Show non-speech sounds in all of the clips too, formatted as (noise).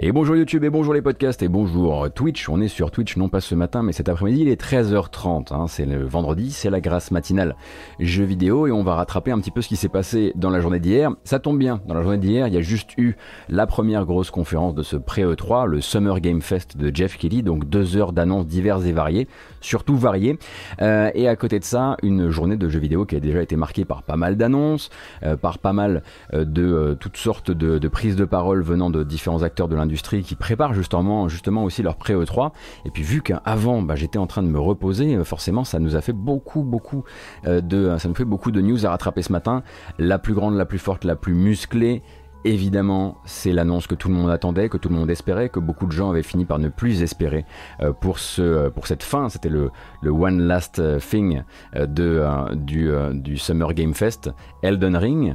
Et bonjour YouTube et bonjour les podcasts et bonjour Twitch. On est sur Twitch non pas ce matin mais cet après-midi il est 13h30. Hein. c'est le vendredi, c'est la grâce matinale jeux vidéo et on va rattraper un petit peu ce qui s'est passé dans la journée d'hier. Ça tombe bien, dans la journée d'hier il y a juste eu la première grosse conférence de ce pré-E3, le Summer Game Fest de Jeff Kelly, donc deux heures d'annonces diverses et variées, surtout variées. Euh, et à côté de ça, une journée de jeux vidéo qui a déjà été marquée par pas mal d'annonces, euh, par pas mal euh, de toutes sortes de, de prises de parole venant de différents acteurs de l'industrie qui préparent justement, justement aussi leur pré-E3. Et puis vu qu'avant bah, j'étais en train de me reposer, euh, forcément ça nous a fait beaucoup, beaucoup euh, de, ça nous fait beaucoup de news à rattraper ce matin. La plus grande, la plus forte, la plus musclée, Évidemment, c'est l'annonce que tout le monde attendait, que tout le monde espérait, que beaucoup de gens avaient fini par ne plus espérer euh, pour, ce, pour cette fin. C'était le, le, One Last Thing du, du Summer Game Fest. Elden Ring,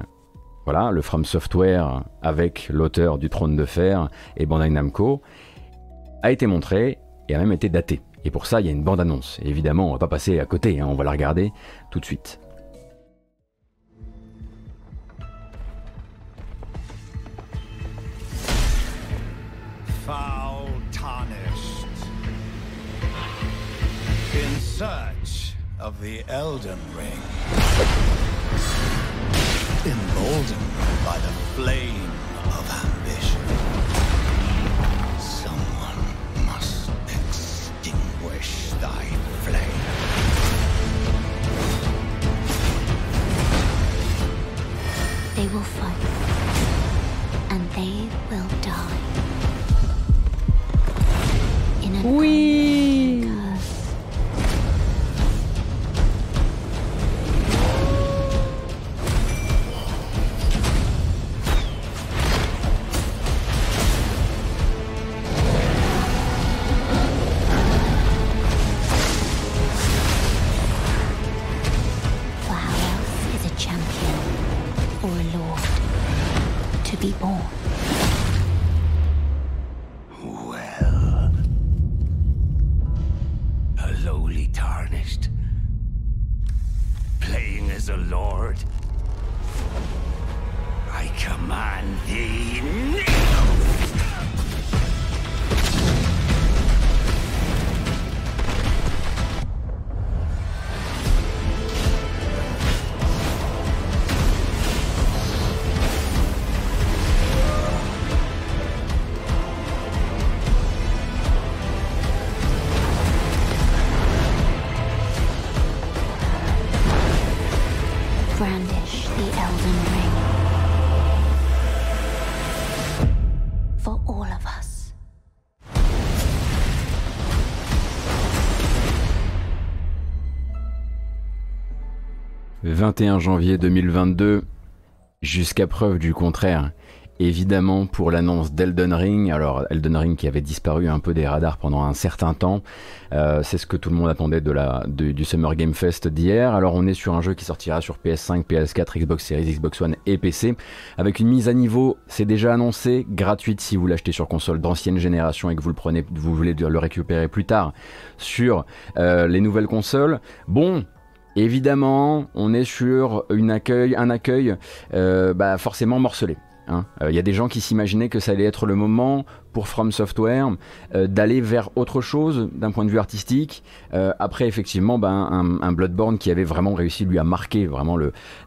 voilà, le From Software avec l'auteur du Trône de Fer et Bandai Namco, a été montré et a même été daté. Et pour ça, il y a une bande-annonce. Évidemment, on va pas passer à côté, hein, on va la regarder tout de suite. Foul tarnished. In search of the Elden Ring. Emboldened by the flame of ambition. Someone must extinguish thy flame. They will fight, and they will die. In an oui. 21 janvier 2022, jusqu'à preuve du contraire, évidemment pour l'annonce d'Elden Ring. Alors Elden Ring qui avait disparu un peu des radars pendant un certain temps. Euh, c'est ce que tout le monde attendait de la, du Summer Game Fest d'hier. Alors on est sur un jeu qui sortira sur PS5, PS4, Xbox Series, Xbox One et PC. Avec une mise à niveau, c'est déjà annoncé, gratuite si vous l'achetez sur console d'ancienne génération et que vous le prenez, vous voulez le récupérer plus tard sur euh, les nouvelles consoles. Bon, Évidemment, on est sur une accueil, un accueil euh, bah forcément morcelé. Il hein. euh, y a des gens qui s'imaginaient que ça allait être le moment pour From Software euh, d'aller vers autre chose d'un point de vue artistique. Euh, après, effectivement, ben, un, Bloodborne qui avait vraiment réussi lui à marquer vraiment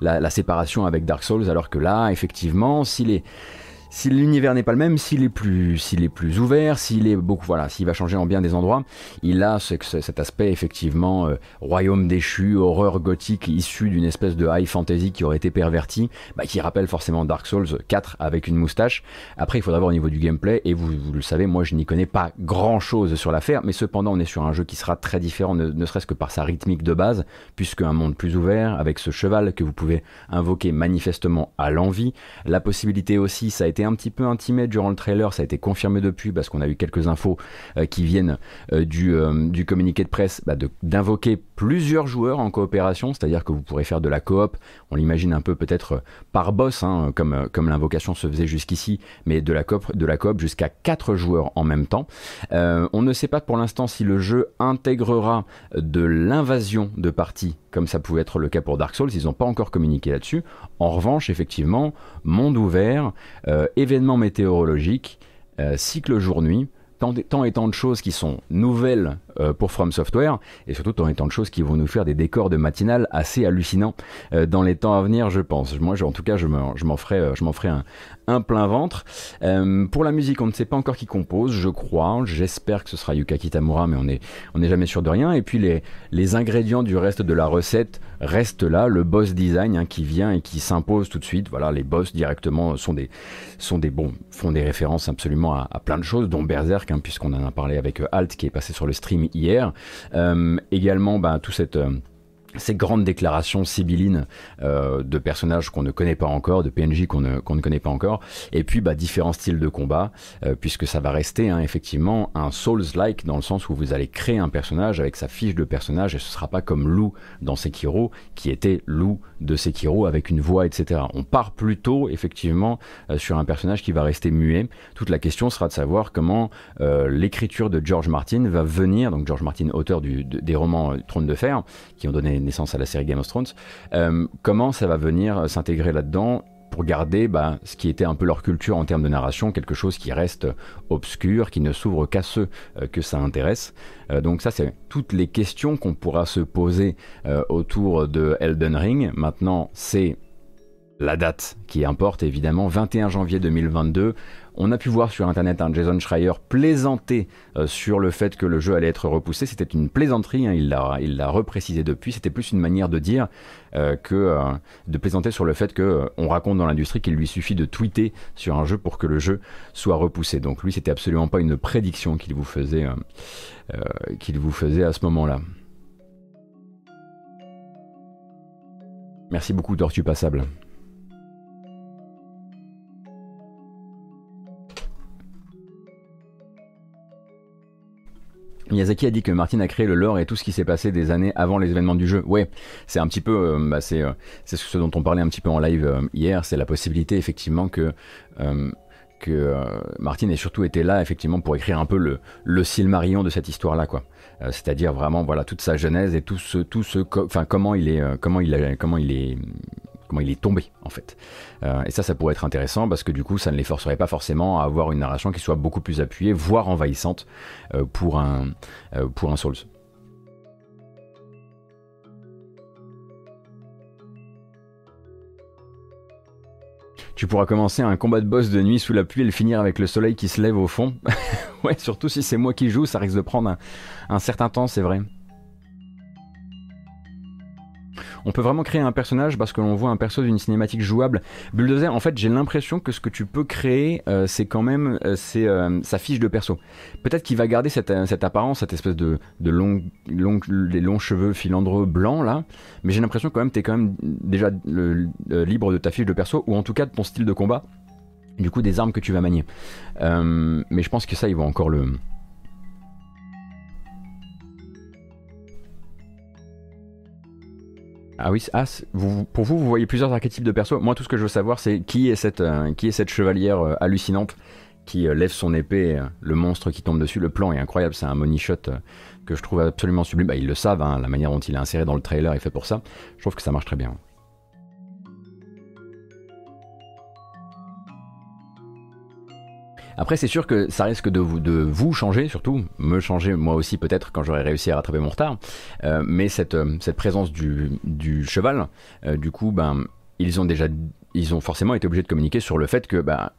la, la séparation avec Dark Souls, alors que là, effectivement, s'il est si l'univers n'est pas le même, s'il est plus, s'il est plus ouvert, s'il est beaucoup, voilà, s'il va changer en bien des endroits, il a cet aspect effectivement euh, royaume déchu, horreur gothique issu d'une espèce de high fantasy qui aurait été perverti, bah, qui rappelle forcément Dark Souls 4 avec une moustache. Après, il faudra voir au niveau du gameplay, et vous, vous le savez, moi je n'y connais pas grand chose sur l'affaire, mais cependant on est sur un jeu qui sera très différent, ne, ne serait-ce que par sa rythmique de base, puisque un monde plus ouvert, avec ce cheval que vous pouvez invoquer manifestement à l'envie, la possibilité aussi, ça a été un petit peu intimé durant le trailer, ça a été confirmé depuis parce qu'on a eu quelques infos euh, qui viennent euh, du, euh, du, communiqué de presse bah, d'invoquer plusieurs joueurs en coopération, c'est-à-dire que vous pourrez faire de la coop, on l'imagine un peu peut-être par boss, hein, comme, comme l'invocation se faisait jusqu'ici, mais de la coop, jusqu'à 4 joueurs en même temps. on ne sait pas pour l'instant si le jeu intégrera de l'invasion de parties comme ça pouvait être le cas pour Dark Souls, ils n'ont pas encore communiqué là-dessus. En revanche, effectivement, monde ouvert, euh, événements météorologiques, cycle jour-nuit tant, et tant de choses qui sont nouvelles euh, pour From Software, et surtout tant et tant de choses qui vont nous faire des décors de matinale assez hallucinants euh, dans les temps à venir, je pense. Moi, en tout cas, je m'en ferai, euh, je m'en ferai un, plein ventre. Euh, pour la musique, on ne sait pas encore qui compose, je crois. J'espère que ce sera Yuka Kitamura, mais on n'est jamais sûr de rien. Et puis les, ingrédients du reste de la recette restent là. Le boss design hein, qui vient et qui s'impose tout de suite. Voilà, les boss directement sont des, sont des bons, font des références absolument à, plein de choses, dont Berserk, hein, puisqu'on en a parlé avec euh, Alt qui est passé sur le stream hier. Euh, également, bah, tout euh, ces grandes déclarations sibyllines euh, de personnages qu'on ne connaît pas encore, de PNJ qu'on ne, ne connaît pas encore, et puis bah, différents styles de combat, puisque ça va rester hein, effectivement un Souls-like dans le sens où vous allez créer un personnage avec sa fiche de personnage, et ce sera pas comme Lou dans Sekiro, qui était Lou de Sekiro avec une voix, etc. On part plutôt effectivement euh, sur un personnage qui va rester muet. Toute la question sera de savoir comment euh, l'écriture de George Martin va venir, donc George Martin, auteur des romans Trône de Fer, qui ont donné naissance à la série Game of Thrones, euh, comment ça va venir s'intégrer là-dedans pour garder bah, ce qui était un peu leur culture en termes de narration, quelque chose qui reste obscur, qui ne s'ouvre qu'à ceux euh, que ça intéresse. Euh, donc ça, c'est toutes les questions qu'on pourra se poser euh, autour de Elden Ring. Maintenant, c'est la date qui importe évidemment, 21 janvier 2022. On a pu voir sur internet un Jason Schreier plaisanter euh, sur le fait que le jeu allait être repoussé. C'était une plaisanterie, hein, il l'a reprécisé depuis. C'était plus une manière de dire euh, que euh, de plaisanter sur le fait que euh, on raconte dans l'industrie qu'il lui suffit de tweeter sur un jeu pour que le jeu soit repoussé. Donc lui, c'était absolument pas une prédiction qu'il vous faisait qu'il vous faisait à ce moment-là. Merci beaucoup, Tortue Passable. Miyazaki a dit que Martin a créé le lore et tout ce qui s'est passé des années avant les événements du jeu. Ouais, c'est un petit peu, euh, bah, c'est, euh, c'est ce dont on parlait un petit peu en live euh, hier, c'est la possibilité effectivement que que Martin ait surtout été là effectivement pour écrire un peu le le Silmarillion de cette histoire-là, quoi. Euh, c'est-à-dire vraiment voilà toute sa genèse et tout ce tout ce, enfin comment il est, comment il a, comment il est comment il est tombé en fait. Euh, et ça, ça pourrait être intéressant parce que du coup, ça ne les forcerait pas forcément à avoir une narration qui soit beaucoup plus appuyée, voire envahissante euh, pour un euh, pour un Souls. Tu pourras commencer un combat de boss de nuit sous la pluie et le finir avec le soleil qui se lève au fond. (laughs) ouais, surtout si c'est moi qui joue, ça risque de prendre un, un certain temps, c'est vrai. On peut vraiment créer un personnage parce que l'on voit un perso d'une cinématique jouable. Bulldozer, en fait, j'ai l'impression que ce que tu peux créer, euh, c'est quand même euh, c'est euh, sa fiche de perso. Peut-être qu'il va garder cette, apparence, cette espèce de, de long, les longs cheveux filandreux blancs là, mais j'ai l'impression quand même que t'es quand même déjà libre de ta fiche de perso ou en tout cas de ton style de combat. Du coup, des armes que tu vas manier. Mais je pense que ça, ils vont encore le, Ah oui, ah, pour vous, vous voyez plusieurs archétypes de perso. Moi, tout ce que je veux savoir, c'est qui est cette, euh, qui est cette chevalière euh, hallucinante qui euh, lève son épée, le monstre qui tombe dessus. Le plan est incroyable, c'est un money shot que je trouve absolument sublime. Bah, ils le savent, hein, la manière dont il est inséré dans le trailer est fait pour ça. Je trouve que ça marche très bien. Après, c'est sûr que ça risque de vous, de vous changer, surtout, me changer moi aussi peut-être quand j'aurai réussi à rattraper mon retard. Euh, mais cette, euh, cette présence du, du cheval, euh, du coup, ben, ils ont déjà, ils ont forcément été obligés de communiquer sur le fait que ben,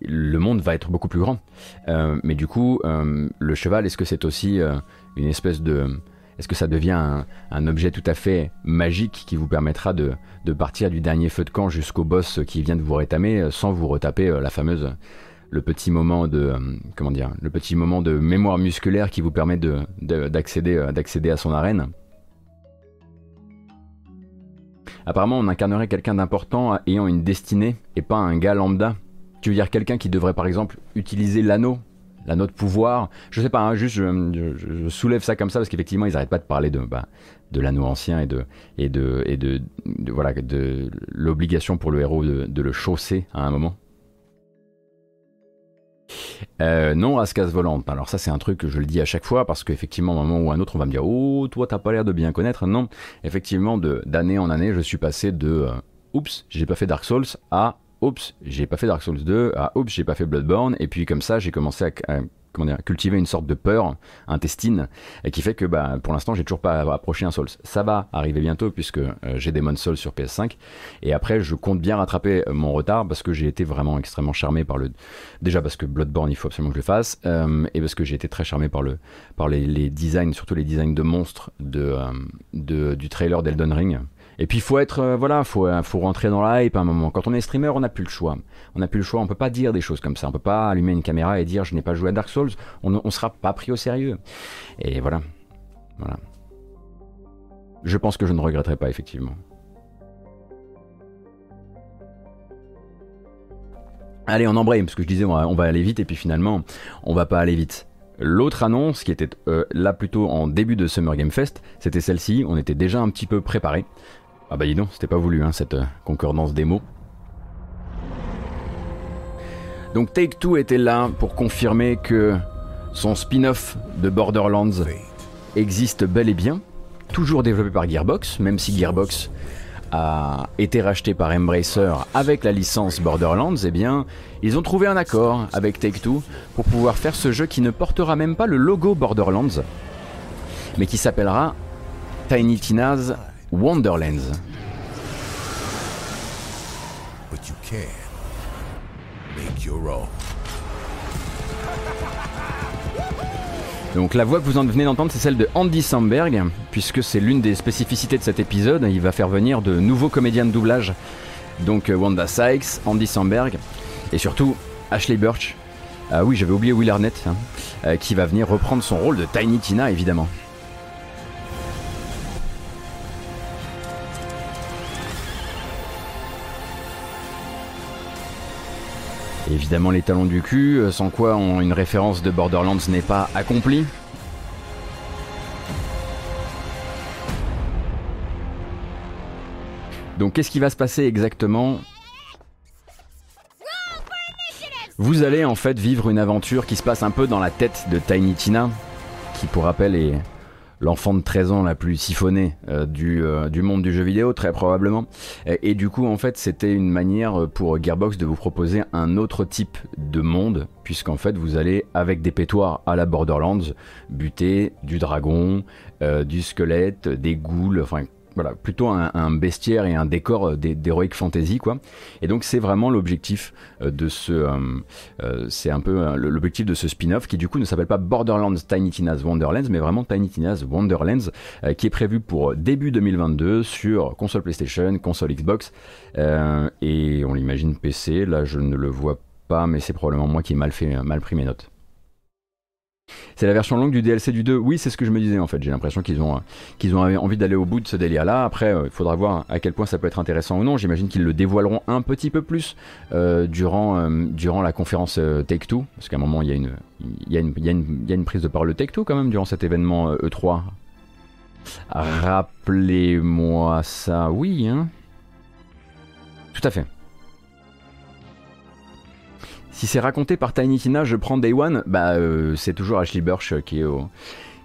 le monde va être beaucoup plus grand. Euh, mais du coup, euh, le cheval, est-ce que c'est aussi euh, une espèce de, est-ce que ça devient un, un objet tout à fait magique qui vous permettra de, de partir du dernier feu de camp jusqu'au boss qui vient de vous rétamer sans vous retaper la fameuse le petit moment de euh, comment dire le petit moment de mémoire musculaire qui vous permet de euh, d'accéder à son arène. Apparemment, on incarnerait quelqu'un d'important ayant une destinée et pas un gars lambda. Tu veux dire quelqu'un qui devrait par exemple utiliser l'anneau, l'anneau de pouvoir? Je sais pas, hein, juste je, soulève ça comme ça parce qu'effectivement ils arrêtent pas de parler de bah, de l'anneau ancien et de et de et de- voilà de l'obligation pour le héros de, de le chausser à un moment. Euh, non, Ascas volante. Alors ça, c'est un truc que je le dis à chaque fois parce qu'effectivement, à un moment ou à un autre, on va me dire, oh, toi, t'as pas l'air de bien connaître. Non, effectivement, de d'année en année, je suis passé de, euh, oups, j'ai pas fait Dark Souls à oups, j'ai pas fait Dark Souls 2, ah, oups, j'ai pas fait Bloodborne, et puis comme ça, j'ai commencé à, à cultiver une sorte de peur intestine qui fait que bah, pour l'instant j'ai toujours pas approché un Souls. Ça va arriver bientôt puisque euh, j'ai Demon Souls sur PS5 et après je compte bien rattraper euh, mon retard parce que j'ai été vraiment extrêmement charmé par le déjà parce que Bloodborne il faut absolument que je le fasse euh, et parce que j'ai été très charmé par le par les, designs surtout les designs de monstres du trailer d'Elden Ring et puis il faut être, euh, voilà, faut, euh, faut rentrer dans la hype à un moment. Quand on est streamer, on n'a plus le choix. On n'a plus le choix. On peut pas dire des choses comme ça. On peut pas allumer une caméra et dire je n'ai pas joué à Dark Souls. On ne sera pas pris au sérieux. Et voilà, voilà. Je pense que je ne regretterai pas effectivement. Allez, on embraye, parce que je disais on va, on va aller vite, et puis finalement, on va pas aller vite. L'autre annonce, qui était euh, là plutôt en début de Summer Game Fest, c'était celle-ci, on était déjà un petit peu préparé. Ah bah dis donc, c'était pas voulu, hein, cette euh, concordance des mots. Donc Take-Two était là pour confirmer que son spin-off de Borderlands existe bel et bien, toujours développé par Gearbox, même si Gearbox a été racheté par Embracer avec la licence Borderlands, eh bien, ils ont trouvé un accord avec Take-Two pour pouvoir faire ce jeu qui ne portera même pas le logo Borderlands, mais qui s'appellera Tiny Tina's Wonderlands. But you can make your own. Donc la voix que vous en venez d'entendre, c'est celle de Andy Samberg, puisque c'est l'une des spécificités de cet épisode. Il va faire venir de nouveaux comédiens de doublage, donc euh, Wanda Sykes, Andy Samberg, et surtout Ashley Birch. Ah oui, j'avais oublié Will Arnett, hein, euh, qui va venir reprendre son rôle de Tiny Tina, évidemment. Évidemment les talons du cul, euh, sans quoi une référence de Borderlands n'est pas accomplie. Donc qu'est-ce qui va se passer exactement? Vous allez en fait vivre une aventure qui se passe un peu dans la tête de Tiny Tina, qui pour rappel est l'enfant de 13 ans la plus siphonnée euh, du, euh, du monde du jeu vidéo, très probablement. Et, du coup, en fait, c'était une manière pour Gearbox de vous proposer un autre type de monde, puisqu'en fait, vous allez, avec des pétoires à la Borderlands, buter du dragon, euh, du squelette, des ghouls, enfin voilà, plutôt un, bestiaire et un décor euh, d'He- d'Heroic Fantasy, quoi. Et donc c'est vraiment l'objectif euh, de ce, euh, c'est un peu l'objectif de ce spin-off qui du coup ne s'appelle pas Borderlands Tiny Tina's Wonderlands, mais vraiment Tiny Tina's Wonderlands, qui est prévu pour début 2022 sur console PlayStation, console Xbox, et on l'imagine PC. Là, je ne le vois pas, mais c'est probablement moi qui ai fait, mal pris mes notes. C'est la version longue du DLC du 2. Oui, c'est ce que je me disais en fait. J'ai l'impression qu'ils ont, euh, qu'ils ont envie d'aller au bout de ce délire-là. Après, euh, il faudra voir à quel point ça peut être intéressant ou non. J'imagine qu'ils le dévoileront un petit peu plus euh, durant, la conférence Take-Two. Parce qu'à un moment, il y, a une, y y prise de parole de Take-Two quand même durant cet événement euh, E3. Rappelez-moi ça. Oui, hein Tout à fait. Si c'est raconté par Tiny Tina, je prends Day One, bah euh, c'est toujours Ashley Burch euh, qui est au,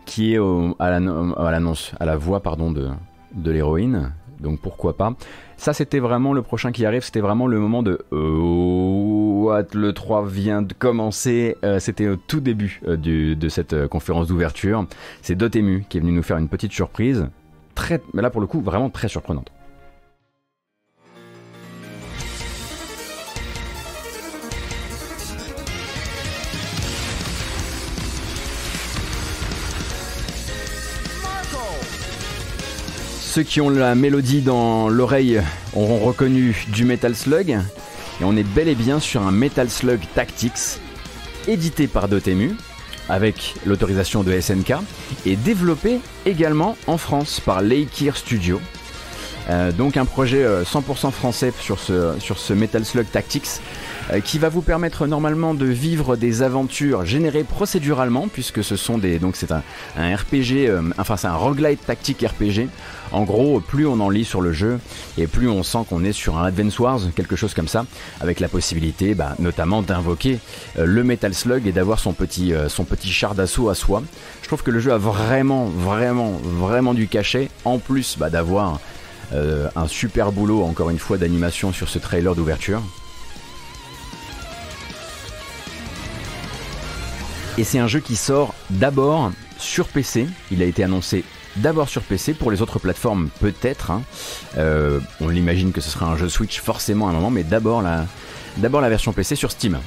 qui est à la voix pardon de, de l'héroïne. Donc pourquoi pas. Ça c'était vraiment le prochain qui arrive, c'était vraiment le moment de oh, what le 3 vient de commencer. Euh, c'était au tout début de cette conférence d'ouverture. C'est Dotemu qui est venu nous faire une petite surprise, très, là pour le coup vraiment très surprenante. Ceux qui ont la mélodie dans l'oreille auront reconnu du Metal Slug. Et on est bel et bien sur un Metal Slug Tactics, édité par Dotemu, avec l'autorisation de SNK, et développé également en France par Leikir Studio. Euh, donc un projet euh, 100% français sur ce, Metal Slug Tactics euh, qui va vous permettre normalement de vivre des aventures générées procéduralement puisque ce sont des donc c'est un, RPG euh, enfin c'est un roguelite tactique RPG en gros plus on en lit sur le jeu et plus on sent qu'on est sur un Advance Wars quelque chose comme ça avec la possibilité bah, notamment d'invoquer euh, le Metal Slug et d'avoir son petit euh, char d'assaut à soi je trouve que le jeu a vraiment vraiment vraiment du cachet en plus bah, d'avoir euh, un super boulot encore une fois d'animation sur ce trailer d'ouverture. Et c'est un jeu qui sort d'abord sur PC. Il a été annoncé d'abord sur PC. Pour les autres plateformes, peut-être. hein. Euh, on l'imagine que ce sera un jeu Switch forcément à un moment, mais d'abord la, d'abord la version PC sur Steam.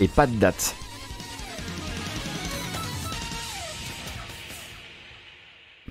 Et pas de date.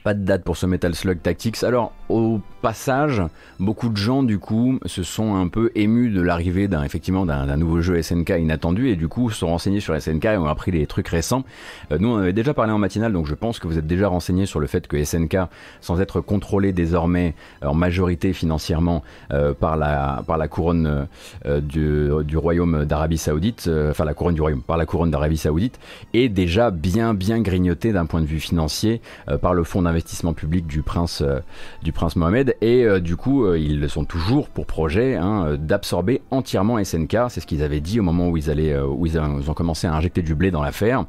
Pas de date pour ce Metal Slug Tactics. Alors, au passage, beaucoup de gens, du coup, se sont un peu émus de l'arrivée d'un, effectivement, d'un nouveau jeu SNK inattendu et du coup, se sont renseignés sur SNK et ont appris les trucs récents. Euh, nous, on avait déjà parlé en matinale, donc je pense que vous êtes déjà renseignés sur le fait que SNK, sans être contrôlé désormais euh, en majorité financièrement euh, par la par la couronne du, du royaume d'Arabie Saoudite, enfin la couronne du royaume, par la couronne d'Arabie Saoudite, est déjà bien bien grignoté d'un point de vue financier par le fonds d'investissement public du prince euh, du prince Mohamed et euh, du coup euh, ils sont toujours pour projet hein, d'absorber entièrement SNK. C'est ce qu'ils avaient dit au moment où ils allaient où ils, ont commencé à injecter du blé dans l'affaire.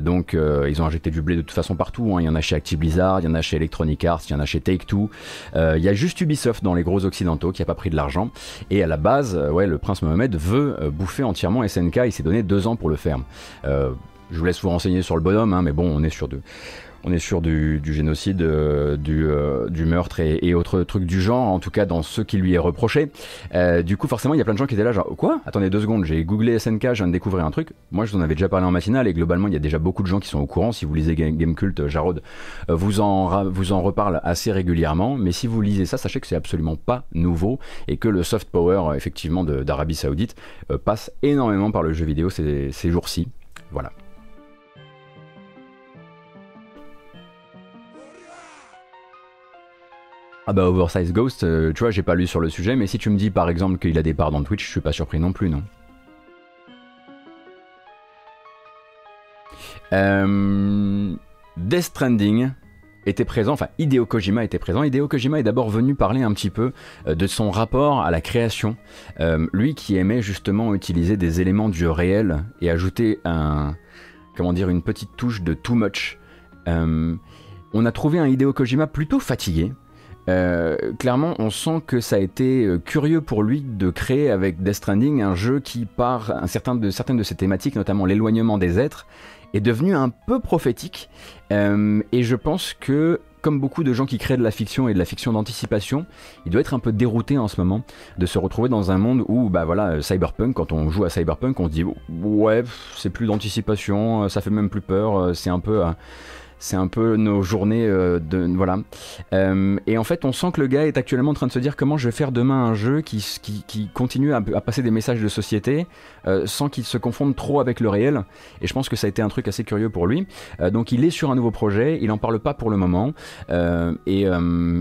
Donc ils ont injecté du blé de toute façon partout. hein. Il y en a chez Active Blizzard, il y en a chez Electronic Arts, il y en a chez Take Two. Euh, il y a juste Ubisoft dans les gros occidentaux qui a pas pris de l'argent. Et à la base, ouais, le prince Mohamed veut bouffer entièrement SNK. Il s'est donné deux ans pour le faire. Je vous laisse vous renseigner sur le bonhomme, hein, mais bon, on est sur de, on est sur du, génocide, euh, du, euh, du meurtre et, autres trucs du genre, en tout cas dans ce qui lui est reproché. Euh, du coup, forcément, il y a plein de gens qui étaient là, genre, quoi? Attendez deux secondes, j'ai googlé SNK, je viens de découvrir un truc. Moi, je vous en avais déjà parlé en matinale, et globalement, il y a déjà beaucoup de gens qui sont au courant. Si vous lisez Game euh, Jarod vous en, vous en reparle assez régulièrement. Mais si vous lisez ça, sachez que c'est absolument pas nouveau, et que le soft power, effectivement, d'Arabie Saoudite passe énormément par le jeu vidéo ces jours-ci. Voilà. Ah bah Oversize Ghost, euh, tu vois, j'ai pas lu sur le sujet, mais si tu me dis par exemple qu'il a des parts dans Twitch, je suis pas surpris non plus, non. Euh, Death Stranding était présent, enfin Hideo Kojima était présent. Hideo Kojima est d'abord venu parler un petit peu euh, de son rapport à la création. Lui qui aimait justement utiliser des éléments du réel et ajouter un, comment dire, une petite touche de too much. On a trouvé un Hideo Kojima plutôt fatigué. Euh, clairement, on sent que ça a été euh, curieux pour lui de créer avec Death Stranding un jeu qui, par certain de, certaines de ses thématiques, notamment l'éloignement des êtres, est devenu un peu prophétique. Euh, et je pense que, comme beaucoup de gens qui créent de la fiction et de la fiction d'anticipation, il doit être un peu dérouté en ce moment de se retrouver dans un monde où, bah voilà, euh, Cyberpunk, quand on joue à Cyberpunk, on se dit ouais, pff, c'est plus d'anticipation, ça fait même plus peur, c'est un peu. euh, c'est un peu nos journées euh, de voilà. Euh, et en fait, on sent que le gars est actuellement en train de se dire comment je vais faire demain un jeu qui, qui, qui continue à, passer des messages de société euh, sans qu'il se confonde trop avec le réel. Et je pense que ça a été un truc assez curieux pour lui. Donc il est sur un nouveau projet, il en parle pas pour le moment. Et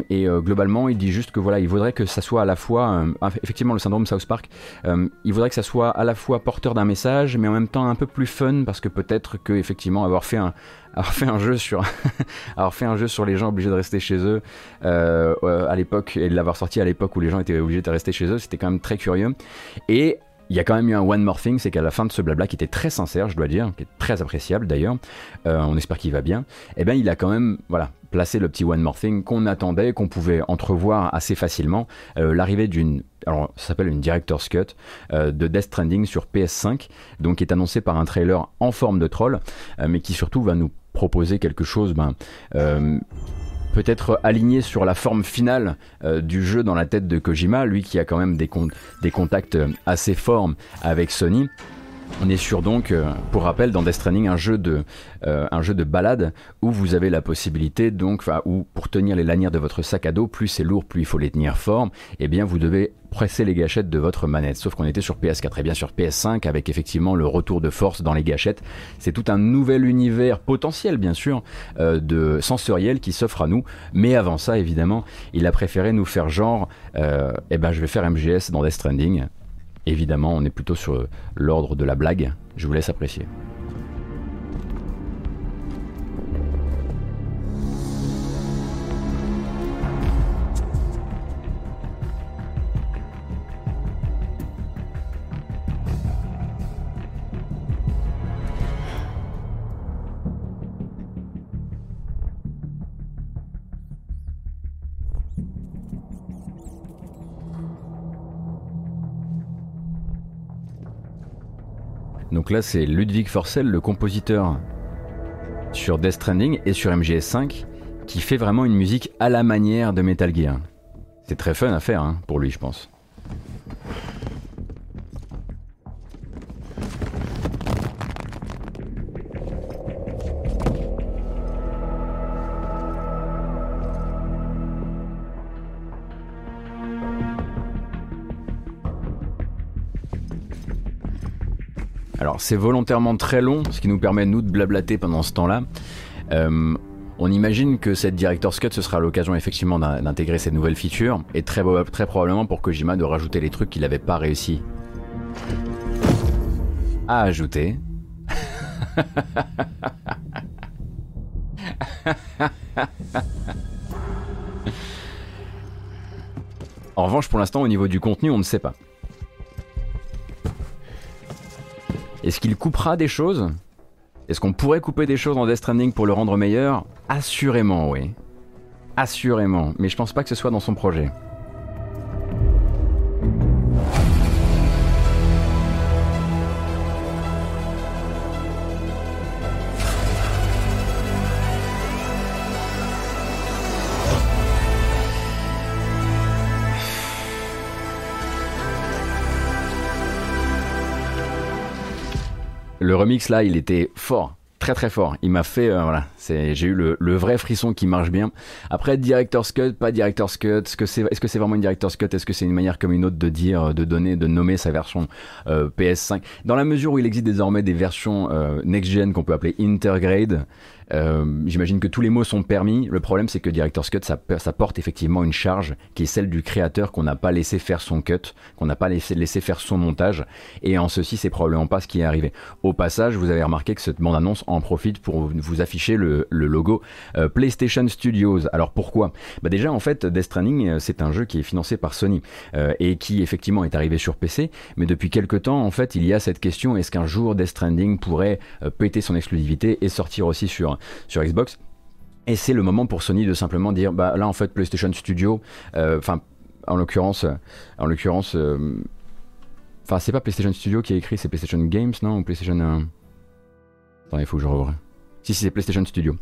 et globalement, il dit juste que voilà, il voudrait que ça soit à la fois, effectivement, le syndrome South Park. il voudrait que ça soit à la fois porteur d'un message, mais en même temps un peu plus fun parce que peut-être que effectivement avoir fait un avoir fait un jeu sur (laughs) avoir fait un jeu sur les gens obligés de rester chez eux euh, à l'époque et de l'avoir sorti à l'époque où les gens étaient obligés de rester chez eux, c'était quand même très curieux. Et il y a quand même eu un one more thing, c'est qu'à la fin de ce blabla qui était très sincère, je dois dire, qui est très appréciable d'ailleurs, euh, on espère qu'il va bien, et bien il a quand même voilà, placé le petit one more thing qu'on attendait, qu'on pouvait entrevoir assez facilement, euh, l'arrivée d'une alors ça s'appelle une director's cut de Death Stranding sur PS5, donc qui est annoncé par un trailer en forme de troll, mais qui surtout va nous proposer quelque chose ben, euh, peut-être aligné sur la forme finale euh, du jeu dans la tête de Kojima, lui qui a quand même des, con- des contacts euh, assez forts avec Sony. On est sur donc, euh, pour rappel, dans Death Stranding, un jeu de, euh, un jeu de balade où vous avez la possibilité, donc, enfin, où pour tenir les lanières de votre sac à dos, plus c'est lourd, plus il faut les tenir fort, et bien vous devez presser les gâchettes de votre manette. Sauf qu'on était sur PS4 et bien sur PS5 avec effectivement le retour de force dans les gâchettes. C'est tout un nouvel univers potentiel, bien sûr, euh, de sensoriel qui s'offre à nous. Mais avant ça, évidemment, il a préféré nous faire genre, euh, eh ben, je vais faire MGS dans Death Stranding. Évidemment, on est plutôt sur l'ordre de la blague. Je vous laisse apprécier. Donc là, c'est Ludwig Forcel, le compositeur sur Death Stranding et sur MGS5, qui fait vraiment une musique à la manière de Metal Gear. C'est très fun à faire hein, pour lui, je pense. Alors c'est volontairement très long, ce qui nous permet nous de blablater pendant ce temps-là. Euh, on imagine que cette Director's Cut, ce sera l'occasion effectivement d'intégrer ces nouvelles features, et très, très probablement pour Kojima de rajouter les trucs qu'il n'avait pas réussi à ajouter. (laughs) en revanche, pour l'instant, au niveau du contenu, on ne sait pas. Est-ce qu'il coupera des choses? Est-ce qu'on pourrait couper des choses en Death Stranding pour le rendre meilleur? Assurément, oui. Assurément. Mais je pense pas que ce soit dans son projet. Le remix là, il était fort très très fort. Il m'a fait, euh, voilà, j'ai eu le, vrai frisson qui marche bien. Après, director's cut, pas director's cut, est-ce que c'est, est-ce vraiment une director's cut? Est-ce que c'est une manière comme une autre de dire, de donner, de nommer sa version euh, PS5 Dans la mesure où il existe désormais des versions euh, next-gen qu'on peut appeler intergrade, euh, j'imagine que tous les mots sont permis. Le problème, c'est que Director's Cut, ça, porte effectivement une charge qui est celle du créateur qu'on n'a pas laissé faire son cut, qu'on n'a pas laissé, laissé faire son montage. Et en ceci, c'est probablement pas ce qui est arrivé. Au passage, vous avez remarqué que cette bande-annonce en profite pour vous afficher le, logo euh, PlayStation Studios. Alors pourquoi? Bah Déjà, en fait, Death Stranding, euh, c'est un jeu qui est financé par Sony et qui effectivement est arrivé sur PC. Mais depuis quelques temps, en fait, il y a cette question est-ce qu'un jour Death Stranding pourrait péter son exclusivité et sortir aussi sur sur Xbox. Et c'est le moment pour Sony de simplement dire, bah là en fait PlayStation Studio, euh, enfin en l'occurrence, en l'occurrence, euh, enfin c'est pas PlayStation Studio qui a écrit, c'est PlayStation Games, non ou PlayStation. Euh... Attendez, il faut que je revoie. Si, si c'est PlayStation Studio.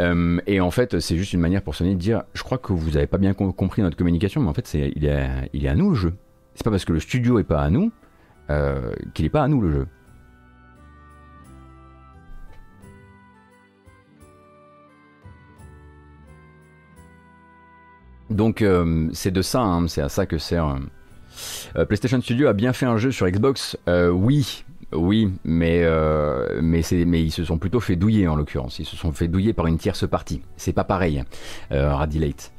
Euh, et en fait, c'est juste une manière pour Sony de dire, je crois que vous avez pas bien compris notre communication, mais en fait, il est, il est à nous le jeu. C'est pas parce que le studio est pas à nous qu'il est pas à nous le jeu. Donc euh, c'est de ça, hein, c'est à ça que sert. Euh, euh, PlayStation Studio a bien fait un jeu sur Xbox, oui, oui, mais mais mais ils se sont plutôt fait douiller en l'occurrence. Ils se sont fait douiller par une tierce partie. C'est pas pareil, Radilate.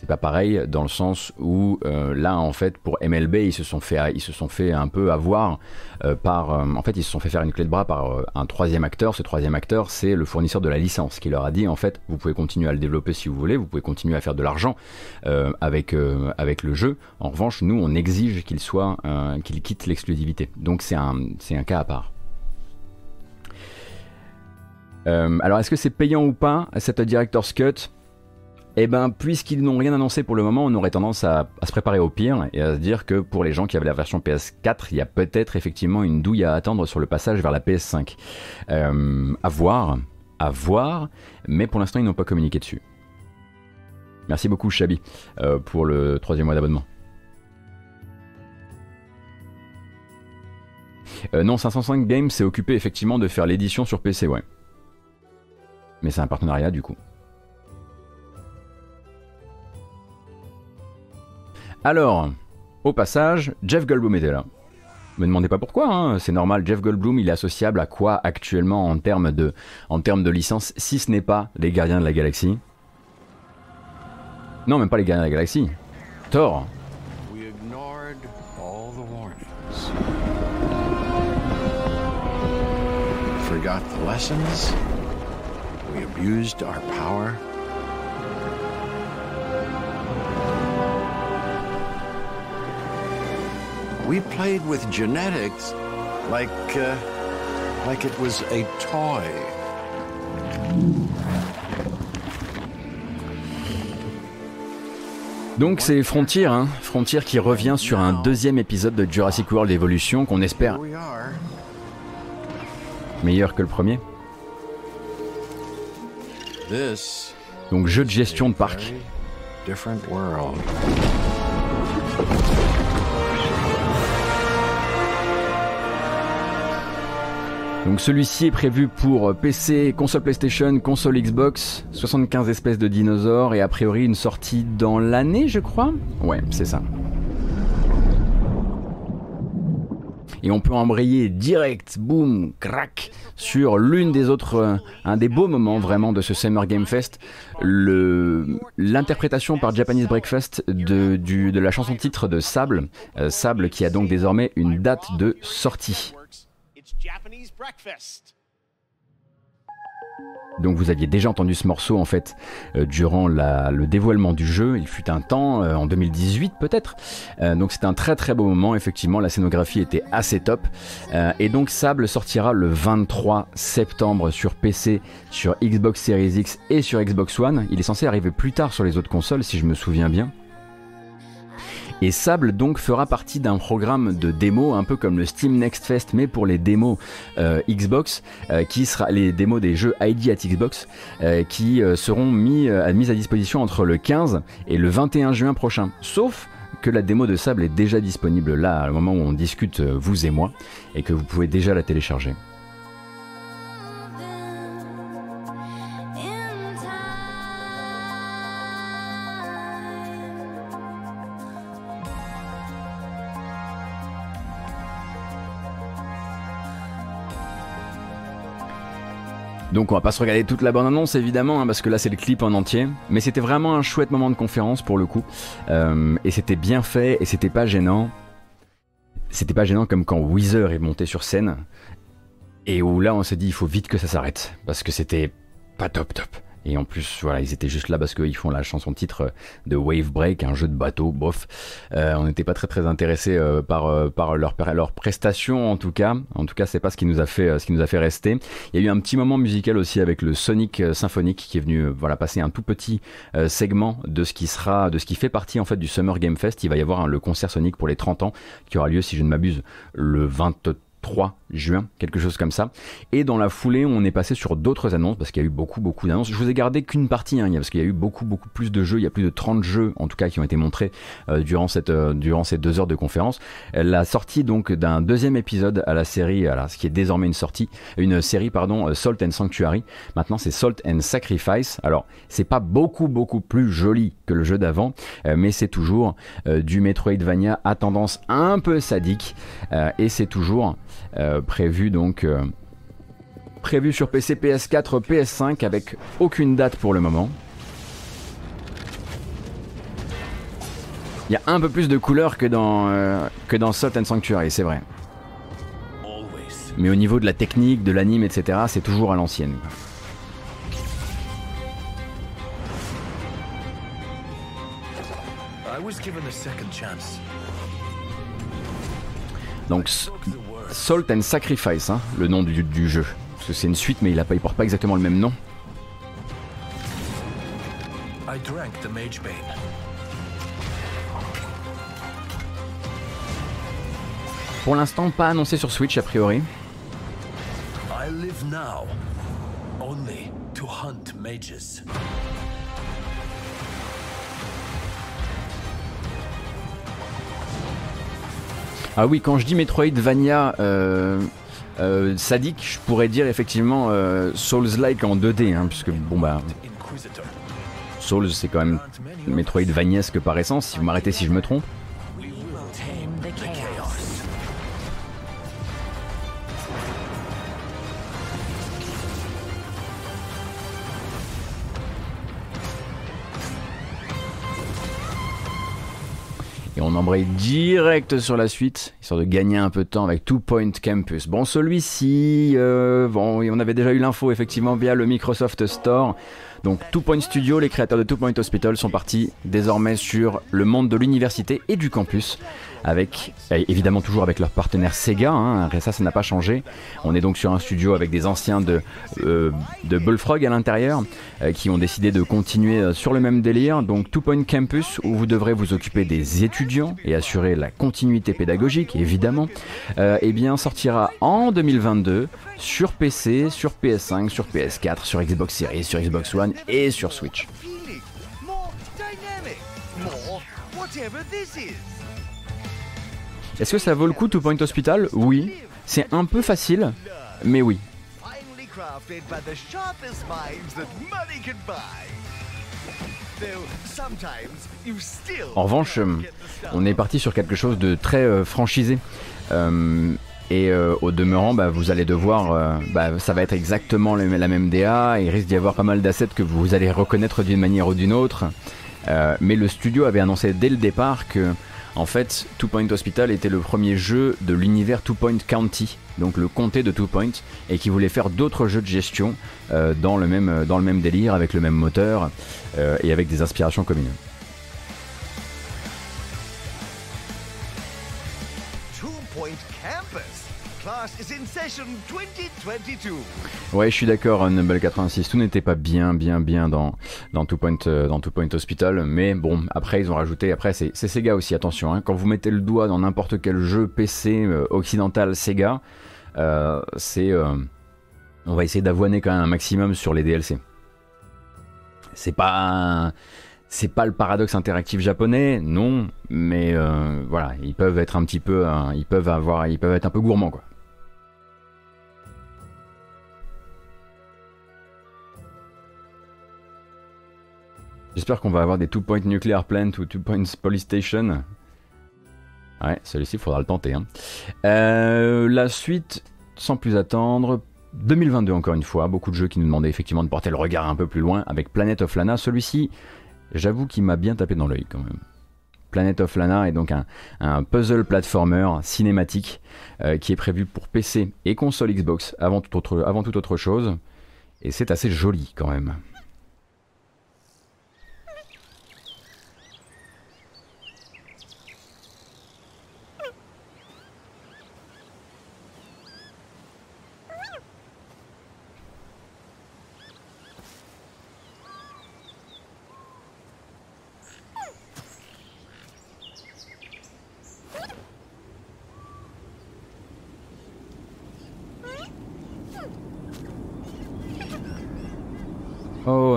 C'est pas pareil dans le sens où euh, là en fait pour MLB ils se sont fait ils se sont un peu avoir euh, par euh, en fait ils se sont fait faire une clé de bras par un troisième acteur. Ce troisième acteur c'est le fournisseur de la licence qui leur a dit en fait vous pouvez continuer à le développer si vous voulez, vous pouvez continuer à faire de l'argent avec avec le jeu. En revanche nous on exige qu'il soit qu'il quitte l'exclusivité. Donc c'est un c'est un cas à part. alors est-ce que c'est payant ou pas cette director's cut? Eh ben, puisqu'ils n'ont rien annoncé pour le moment, on aurait tendance à, se préparer au pire et à se dire que pour les gens qui avaient la version PS4, il y a peut-être effectivement une douille à attendre sur le passage vers la PS5. Euh, à voir, à voir, mais pour l'instant, ils n'ont pas communiqué dessus. Merci beaucoup, Chabi, euh, pour le troisième mois d'abonnement. Euh, non, 505 Games s'est occupé effectivement de faire l'édition sur PC, ouais. Mais c'est un partenariat du coup. Alors, au passage, Jeff Goldblum était là. Me demandez pas pourquoi, hein. c'est normal. Jeff Goldblum, il est associable à quoi actuellement en termes de, en termes de licence, si ce n'est pas les Gardiens de la Galaxie? Non, même pas les Gardiens de la Galaxie. Thor. Forgot the lessons. We abused our power. We played with genetics like, uh, like it was a toy. Donc c'est Frontier, hein, Frontier qui revient sur un deuxième épisode de Jurassic World Evolution qu'on espère Meilleur que le premier. Donc jeu de gestion de parc. different world. Donc celui-ci est prévu pour PC, console PlayStation, console Xbox, 75 espèces de dinosaures et a priori une sortie dans l'année je crois Ouais, c'est ça. Et on peut embrayer direct, boum, crack, sur l'une des autres, un des beaux moments vraiment de ce Summer Game Fest, l'interprétation par Japanese Breakfast de la chanson titre de Sable, euh, Sable qui a donc désormais une date de sortie. Breakfast. Donc vous aviez déjà entendu ce morceau en fait euh, durant le dévoilement du jeu. Il fut un temps, euh, en 2018 peut-être. Euh, donc c'était un très très beau moment. Effectivement, la scénographie était assez top. Et donc Sable sortira le 23 septembre sur PC, sur Xbox Series X et sur Xbox One. Il est censé arriver plus tard sur les autres consoles si je me souviens bien. Et Sable donc fera partie d'un programme de démos, un peu comme le Steam Next Fest, mais pour les démos euh, Xbox, euh, qui sera les démos des jeux ID at Xbox, euh, qui seront mis, euh, mis à disposition entre le 15 et le 21 juin prochain. Sauf que la démo de Sable est déjà disponible là, au moment où on discute, vous et moi, et que vous pouvez déjà la télécharger. Donc on va pas se regarder toute la bande annonce évidemment hein, parce que là c'est le clip en entier, mais c'était vraiment un chouette moment de conférence pour le coup Euh, et c'était bien fait et c'était pas gênant. C'était pas gênant comme quand Weezer est monté sur scène et où là on s'est dit il faut vite que ça s'arrête parce que c'était pas top top. Et en plus, voilà, ils étaient juste là parce qu'ils font la chanson titre de Wave Break, un jeu de bateau, bof. Euh, on n'était pas très très intéressés euh, par, euh, par leur, leur prestation en tout cas. En tout cas, c'est pas ce qui nous a fait, euh, ce qui nous a fait rester. Il y a eu un petit moment musical aussi avec le Sonic euh, Symphonique qui est venu euh, voilà passer un tout petit segment de ce qui sera de ce qui fait partie en fait du Summer Game Fest. Il va y avoir hein, le concert Sonic pour les 30 ans qui aura lieu si je ne m'abuse le 23 juin, quelque chose comme ça. Et dans la foulée, on est passé sur d'autres annonces parce qu'il y a eu beaucoup beaucoup d'annonces. Je vous ai gardé qu'une partie hein, parce qu'il y a eu beaucoup beaucoup plus de jeux, il y a plus de 30 jeux en tout cas qui ont été montrés euh, durant cette euh, durant ces deux heures de conférence. La sortie donc d'un deuxième épisode à la série, à ce qui est désormais une sortie, une série pardon, euh, Salt and Sanctuary. Maintenant c'est Salt and Sacrifice. Alors c'est pas beaucoup beaucoup plus joli que le jeu d'avant, euh, mais c'est toujours euh, du Metroidvania à tendance un peu sadique euh, et c'est toujours prévu donc euh, prévu sur PC, PS4, PS5 avec aucune date pour le moment. Il y a un peu plus de couleurs que dans euh, que dans Salt and Sanctuary, c'est vrai. Mais au niveau de la technique, de l'anime, etc., c'est toujours à l'ancienne. Donc Salt and Sacrifice, hein, le nom du, du jeu. Parce que c'est une suite, mais il, a pas, il porte pas exactement le même nom. I drank the Mage Bane. Pour l'instant, pas annoncé sur Switch a priori. I live now only to hunt mages. Ah oui, quand je dis Metroidvania euh, euh, sadique, je pourrais dire effectivement euh, Souls-like en 2D, hein, puisque bon bah. Souls c'est quand même Metroidvaniesque par essence. Si vous m'arrêtez si je me trompe. Direct sur la suite, histoire de gagner un peu de temps avec Two Point Campus. Bon, celui-ci, euh, on avait déjà eu l'info effectivement via le Microsoft Store. Donc Two Point Studio, les créateurs de Two Point Hospital sont partis désormais sur le monde de l'université et du campus avec évidemment toujours avec leur partenaire Sega, hein, ça ça n'a pas changé. On est donc sur un studio avec des anciens de, euh, de Bullfrog à l'intérieur euh, qui ont décidé de continuer euh, sur le même délire. Donc Two Point Campus où vous devrez vous occuper des étudiants et assurer la continuité pédagogique évidemment, eh bien sortira en 2022 sur PC, sur PS5, sur PS4, sur Xbox Series, sur Xbox One et sur Switch. Est-ce que ça vaut le coup Two Point Hospital? Oui. C'est un peu facile, mais oui. En revanche, euh, on est parti sur quelque chose de très euh, franchisé. Euh, et au demeurant, bah, vous allez devoir, bah, ça va être exactement la même DA. Il risque d'y avoir pas mal d'assets que vous allez reconnaître d'une manière ou d'une autre. mais le studio avait annoncé dès le départ que en fait, Two Point Hospital était le premier jeu de l'univers Two Point County, donc le comté de Two Point, et qui voulait faire d'autres jeux de gestion euh, dans, le même, dans le même délire, avec le même moteur euh, et avec des inspirations communes. Ouais, je suis d'accord, Numble 86. Tout n'était pas bien, bien, bien dans, dans, Two Point, euh, dans Two Point Hospital. Mais bon, après, ils ont rajouté. Après, c'est Sega aussi, attention. Hein. quand vous mettez le doigt dans n'importe quel jeu PC euh, occidental Sega, euh, c'est. on va essayer d'avoiner quand même un maximum sur les DLC. C'est pas. C'est pas le paradoxe interactif japonais, non, mais voilà, ils peuvent être un petit peu, ils peuvent avoir, ils peuvent être un peu gourmands quoi. J'espère qu'on va avoir des Two Point Nuclear Plant ou Two Point Police Station. Ouais, celui-ci, il faudra le tenter. Hein. Euh, la suite, sans plus attendre, 2022 encore une fois, beaucoup de jeux qui nous demandaient effectivement de porter le regard un peu plus loin avec Planet of Lana. Celui-ci, j'avoue qu'il m'a bien tapé dans l'œil quand même. Planet of Lana est donc un, puzzle platformer cinématique euh, qui est prévu pour PC et console Xbox avant autre, avant toute autre chose. Et c'est assez joli quand même.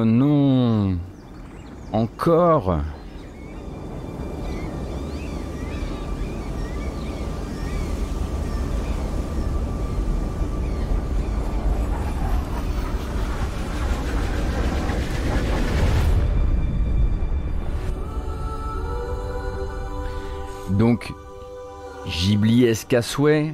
Non. Encore. Donc, Ghibli escassouet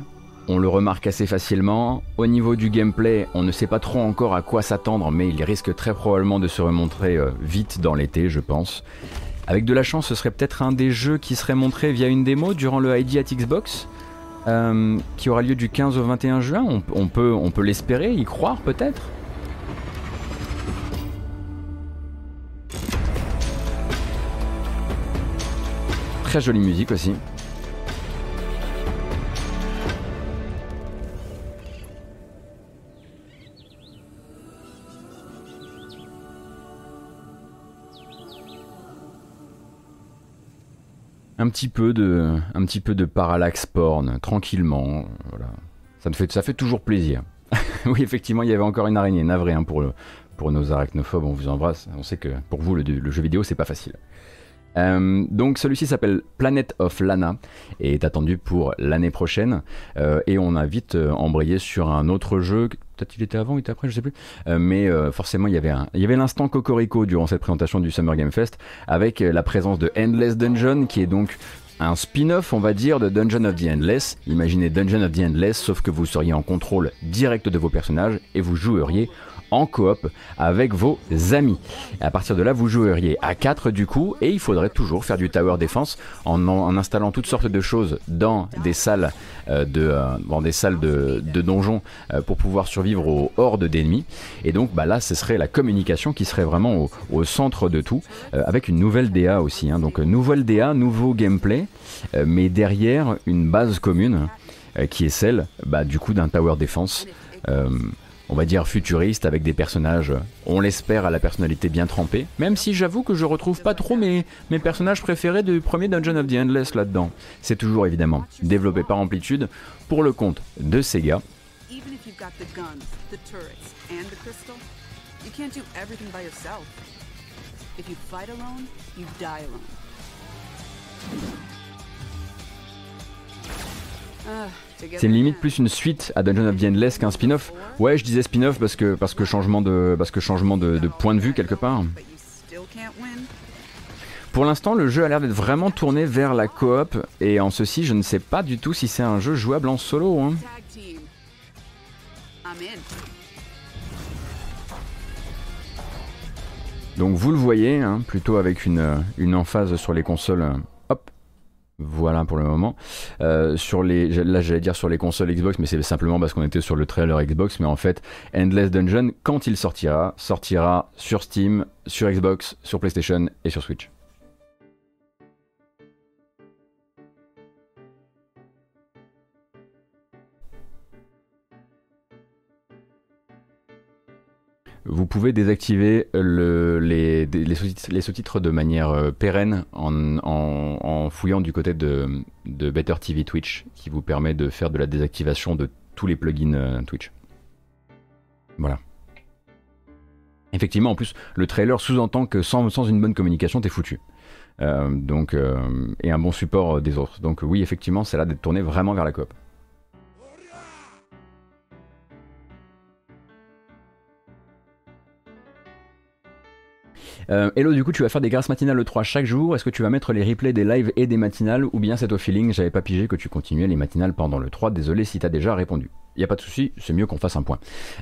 on le remarque assez facilement. Au niveau du gameplay, on ne sait pas trop encore à quoi s'attendre, mais il risque très probablement de se remontrer euh, vite dans l'été, je pense. Avec de la chance, ce serait peut-être un des jeux qui serait montré via une démo durant le ID at Xbox, euh, qui aura lieu du 15 au 21 juin. On, peut, on peut l'espérer, y croire peut-être? Très jolie musique aussi. Un petit peu de, un parallax porn, tranquillement. Ça, fait, ça fait toujours plaisir. (laughs) oui, effectivement, il y avait encore une araignée, navré hein, pour, pour nos arachnophobes, on vous embrasse. On sait que pour vous, le, jeu vidéo, c'est pas facile. Euh, donc celui-ci s'appelle Planet of Lana et est attendu pour l'année prochaine. Euh, et on a vite euh, embrayé sur un autre jeu peut-être il était avant, il était après, je sais plus. Euh, mais euh, forcément, il y avait il y avait l'instant Cocorico durant cette présentation du Summer Game Fest, avec euh, la présence de Endless Dungeon, qui est donc un spin-off, on va dire, de Dungeon of the Endless. Imaginez Dungeon of the Endless, sauf que vous seriez en contrôle direct de vos personnages et vous joueriez en coop avec vos amis. Et à partir de là, vous joueriez à 4 du coup, et il faudrait toujours faire du tower defense en, installant toutes sortes de choses dans des salles euh, de, euh, dans des salles de, de donjons euh, pour pouvoir survivre aux hordes d'ennemis. Et donc bah là, ce serait la communication qui serait vraiment au, centre de tout, avec une nouvelle DA aussi. hein. Donc nouvelle DA, nouveau gameplay, mais derrière une base commune qui est celle bah, du coup d'un tower defense. On va dire futuriste avec des personnages, on l'espère, à la personnalité bien trempée. Même si j'avoue que je retrouve pas trop mes, mes personnages préférés du premier Dungeon of the Endless là-dedans. C'est toujours évidemment développé par Amplitude pour le compte de Sega. C'est limite plus une suite à Dungeon of the Endless qu'un spin-off. Ouais, je disais spin-off parce que, parce que changement, de, parce que changement de, point de vue quelque part. Pour l'instant, le jeu a l'air d'être vraiment tourné vers la coop, et en ceci, je ne sais pas du tout si c'est un jeu jouable en solo. hein. Donc vous le voyez, hein, plutôt avec une, euh, une emphase sur les consoles. Voilà pour le moment. Euh, sur les, là j'allais dire sur les consoles Xbox, mais c'est simplement parce qu'on était sur le trailer Xbox. Mais en fait, Endless Dungeon, quand il sortira, sortira sur Steam, sur Xbox, sur PlayStation et sur Switch. Pouvez désactiver le- les, sous-titres de manière euh, pérenne en, fouillant du côté de, Better TV Twitch, qui vous permet de faire de la désactivation de tous les plugins euh, Twitch. Voilà. Effectivement, en plus, le trailer sous-entend que sans, une bonne communication, t'es foutu. Euh, donc, et un bon support des autres. Donc oui, effectivement, c'est là d'être tourné vraiment vers la coop. Euh, Hello, du coup, tu vas faire des grâces matinales le 3 chaque jour. Est-ce que tu vas mettre les replays des lives et des matinales ou bien c'est au feeling J'avais pas pigé que tu continuais les matinales pendant le 3. Désolé si t'as déjà répondu. Il y a pas de souci, c'est mieux qu'on fasse un point.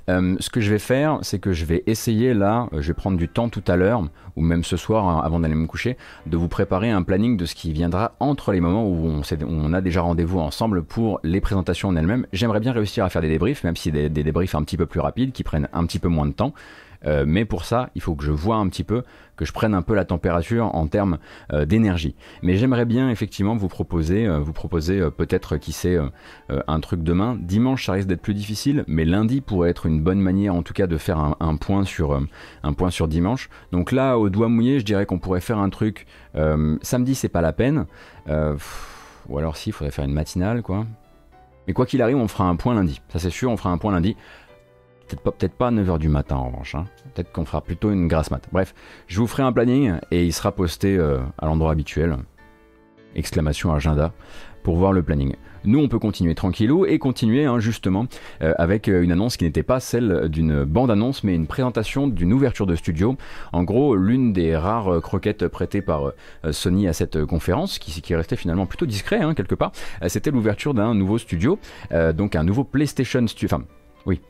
Euh, ce que je vais faire, c'est que je vais essayer là, euh, je vais prendre du temps tout à l'heure ou même ce soir hein, avant d'aller me coucher, de vous préparer un planning de ce qui viendra entre les moments où on, a déjà rendez-vous ensemble pour les présentations en elles-mêmes. J'aimerais bien réussir à faire des débriefs, même si des débriefs un petit peu plus rapides, qui prennent un petit peu moins de temps. Euh, mais pour ça, il faut que je vois un petit peu, que je prenne un peu la température en termes euh, d'énergie. Mais j'aimerais bien effectivement vous proposer, euh, vous proposer peut-être qui sait un truc demain. Dimanche, ça risque d'être plus difficile, mais lundi pourrait être une bonne manière, en tout cas, de faire un, point sur un point sur dimanche. Donc là, au doigt mouillé, je dirais qu'on pourrait faire un truc. samedi, c'est pas la peine. Ou alors si, il faudrait faire une matinale, quoi. Mais quoi qu'il arrive, on fera un point lundi. Ça c'est sûr, on fera un point lundi. Peut-être pas, à 9h du matin en revanche. hein. Peut-être qu'on fera plutôt une grasse mat. Bref, je vous ferai un planning et il sera posté euh, à l'endroit habituel. Exclamation agenda pour voir le planning. Nous, on peut continuer tranquillou et continuer hein, justement euh, avec euh, une annonce qui n'était pas celle d'une bande-annonce, mais une présentation d'une ouverture de studio. En gros, l'une des rares croquettes prêtées par Sony à cette conférence, qui, qui est restée finalement plutôt discret hein, quelque part, c'était l'ouverture d'un nouveau studio, donc un nouveau PlayStation Studio. Enfin, oui,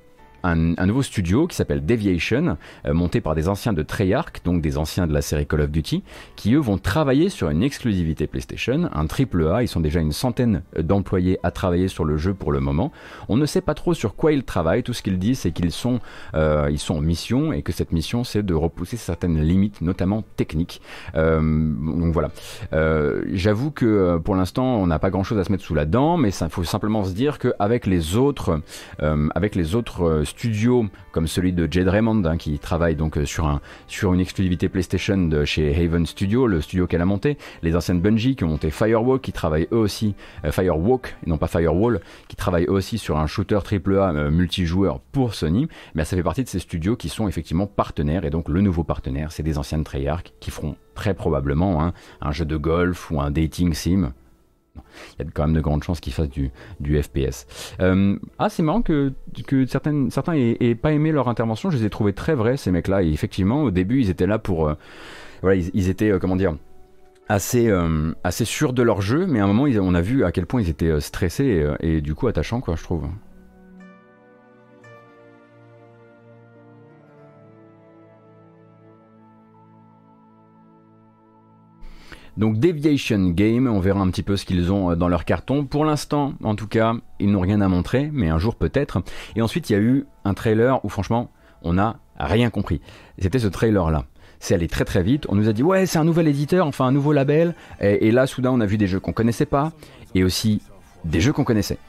un, nouveau studio qui s'appelle Deviation, euh, monté par des anciens de Treyarch, donc des anciens de la série Call of Duty, qui eux vont travailler sur une exclusivité PlayStation, un triple A. Ils sont déjà une centaine d'employés à travailler sur le jeu pour le moment. On ne sait pas trop sur quoi ils travaillent. Tout ce qu'ils disent, c'est qu'ils sont, euh, sont en mission et que cette mission, c'est de repousser certaines limites, notamment techniques. Euh, donc voilà. Euh, J'avoue que euh, pour l'instant, on n'a pas grand-chose à se mettre sous la dent, mais il faut simplement se dire qu'avec les autres, euh, avec les autres studios comme celui de Jade Raymond hein, qui travaille donc euh, sur un sur une exclusivité PlayStation de chez Haven Studio, le studio qu'elle a monté, les anciennes Bungie qui ont monté Firewalk, qui travaillent eux aussi euh, Firewalk non pas Firewall, qui travaillent eux aussi sur un shooter AAA euh, multijoueur pour Sony. Mais ça fait partie de ces studios qui sont effectivement partenaires et donc le nouveau partenaire, c'est des anciennes Treyarch qui feront très probablement hein, un jeu de golf ou un dating sim. Il y a quand même de grandes chances qu'ils fassent du, FPS. Euh, ah, c'est marrant que, certains aient, pas aimé leur intervention. Je les ai trouvés très vrais, ces mecs-là. Et effectivement, au début, ils étaient là pour. euh, voilà, ils, étaient, euh, comment dire assez, assez sûrs de leur jeu, mais à un moment, on a vu à quel point ils étaient stressés et, et du coup attachants, quoi, je trouve. Donc Deviation Game, on verra un petit peu ce qu'ils ont euh, dans leur carton. Pour l'instant, en tout cas, ils n'ont rien à montrer, mais un jour peut-être. Et ensuite, il y a eu un trailer où franchement, on n'a rien compris. C'était ce trailer-là. C'est allé très très vite. On nous a dit ouais, c'est un nouvel éditeur, enfin un nouveau label. Et, là, soudain, on a vu des jeux qu'on connaissait pas et aussi des jeux qu'on connaissait.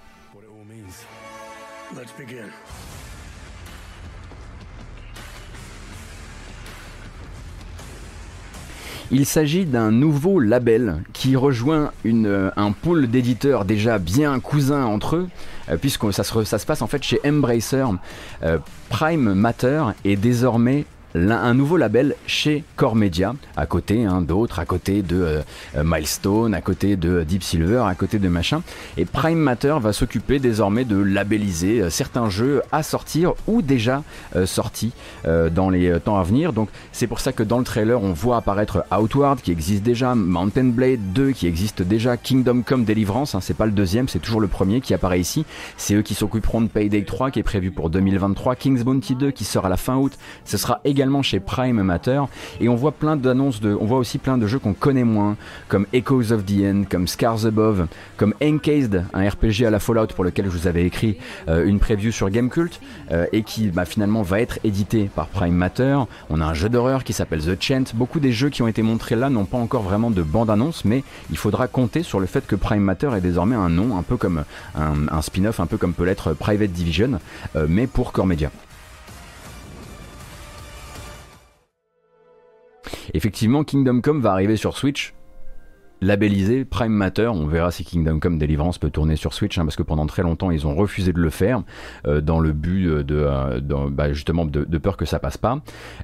Il s'agit d'un nouveau label qui rejoint euh, un pool d'éditeurs déjà bien cousins entre eux, euh, puisque ça se, ça se passe en fait chez Embracer. Euh, Prime Matter est désormais un nouveau label chez Core Media, à côté hein, d'autres, à côté de euh, euh, Milestone, à côté de Deep Silver, à côté de machin. Et Prime Matter va s'occuper désormais de labelliser euh, certains jeux à sortir ou déjà euh, sortis euh, dans les euh, temps à venir. Donc c'est pour ça que dans le trailer on voit apparaître Outward qui existe déjà, Mountain Blade 2 qui existe déjà, Kingdom Come Deliverance, hein, c'est pas le deuxième, c'est toujours le premier qui apparaît ici. C'est eux qui s'occuperont de Payday 3 qui est prévu pour 2023, King's Bounty 2 qui sort à la fin août, ce sera également chez Prime Matter et on voit plein d'annonces de on voit aussi plein de jeux qu'on connaît moins comme Echoes of the End, comme Scars Above, comme Encased, un RPG à la Fallout pour lequel je vous avais écrit euh, une preview sur Gamecult euh, et qui bah, finalement va être édité par Prime Matter. On a un jeu d'horreur qui s'appelle The Chant. Beaucoup des jeux qui ont été montrés là n'ont pas encore vraiment de bande-annonce, mais il faudra compter sur le fait que Prime Matter est désormais un nom, un peu comme un, spin-off, un peu comme peut l'être Private Division, euh, mais pour Core Effectivement, Kingdom Come va arriver sur Switch, labellisé Prime Matter. On verra si Kingdom Come Deliverance peut tourner sur Switch, hein, parce que pendant très longtemps ils ont refusé de le faire euh, dans le but de, euh, bah, justement de, peur que ça passe pas.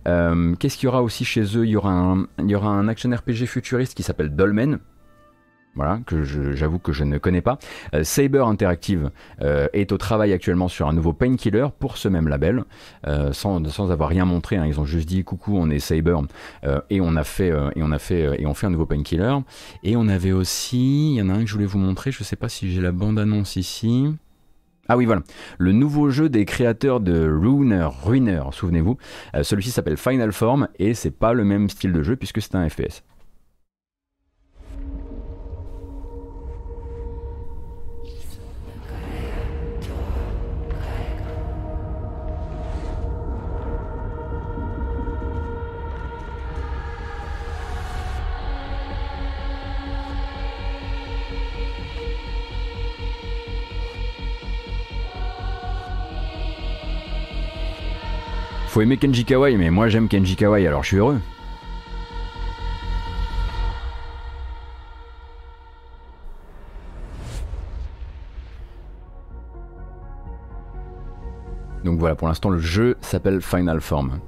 Euh, Qu'est-ce qu'il y aura aussi chez eux? Il y aura un, il y aura un action RPG futuriste qui s'appelle Dolmen. Voilà, que j'avoue que je ne connais pas. Euh, Saber Interactive euh, est au travail actuellement sur un nouveau Painkiller pour ce même label, euh, sans, sans avoir rien montré. hein. Ils ont juste dit coucou, on est Saber et on a fait et on a fait et on fait un nouveau Painkiller. Et on avait aussi, il y en a un que je voulais vous montrer. Je sais pas si j'ai la bande annonce ici. Ah oui, voilà. Le nouveau jeu des créateurs de Ruiner, Ruiner, souvenez-vous. Celui-ci s'appelle Final Form et c'est pas le même style de jeu puisque c'est un FPS. Faut aimer Kenji Kawai, mais moi j'aime Kenji Kawai, alors je suis heureux. Donc voilà, pour l'instant le jeu s'appelle Final Form.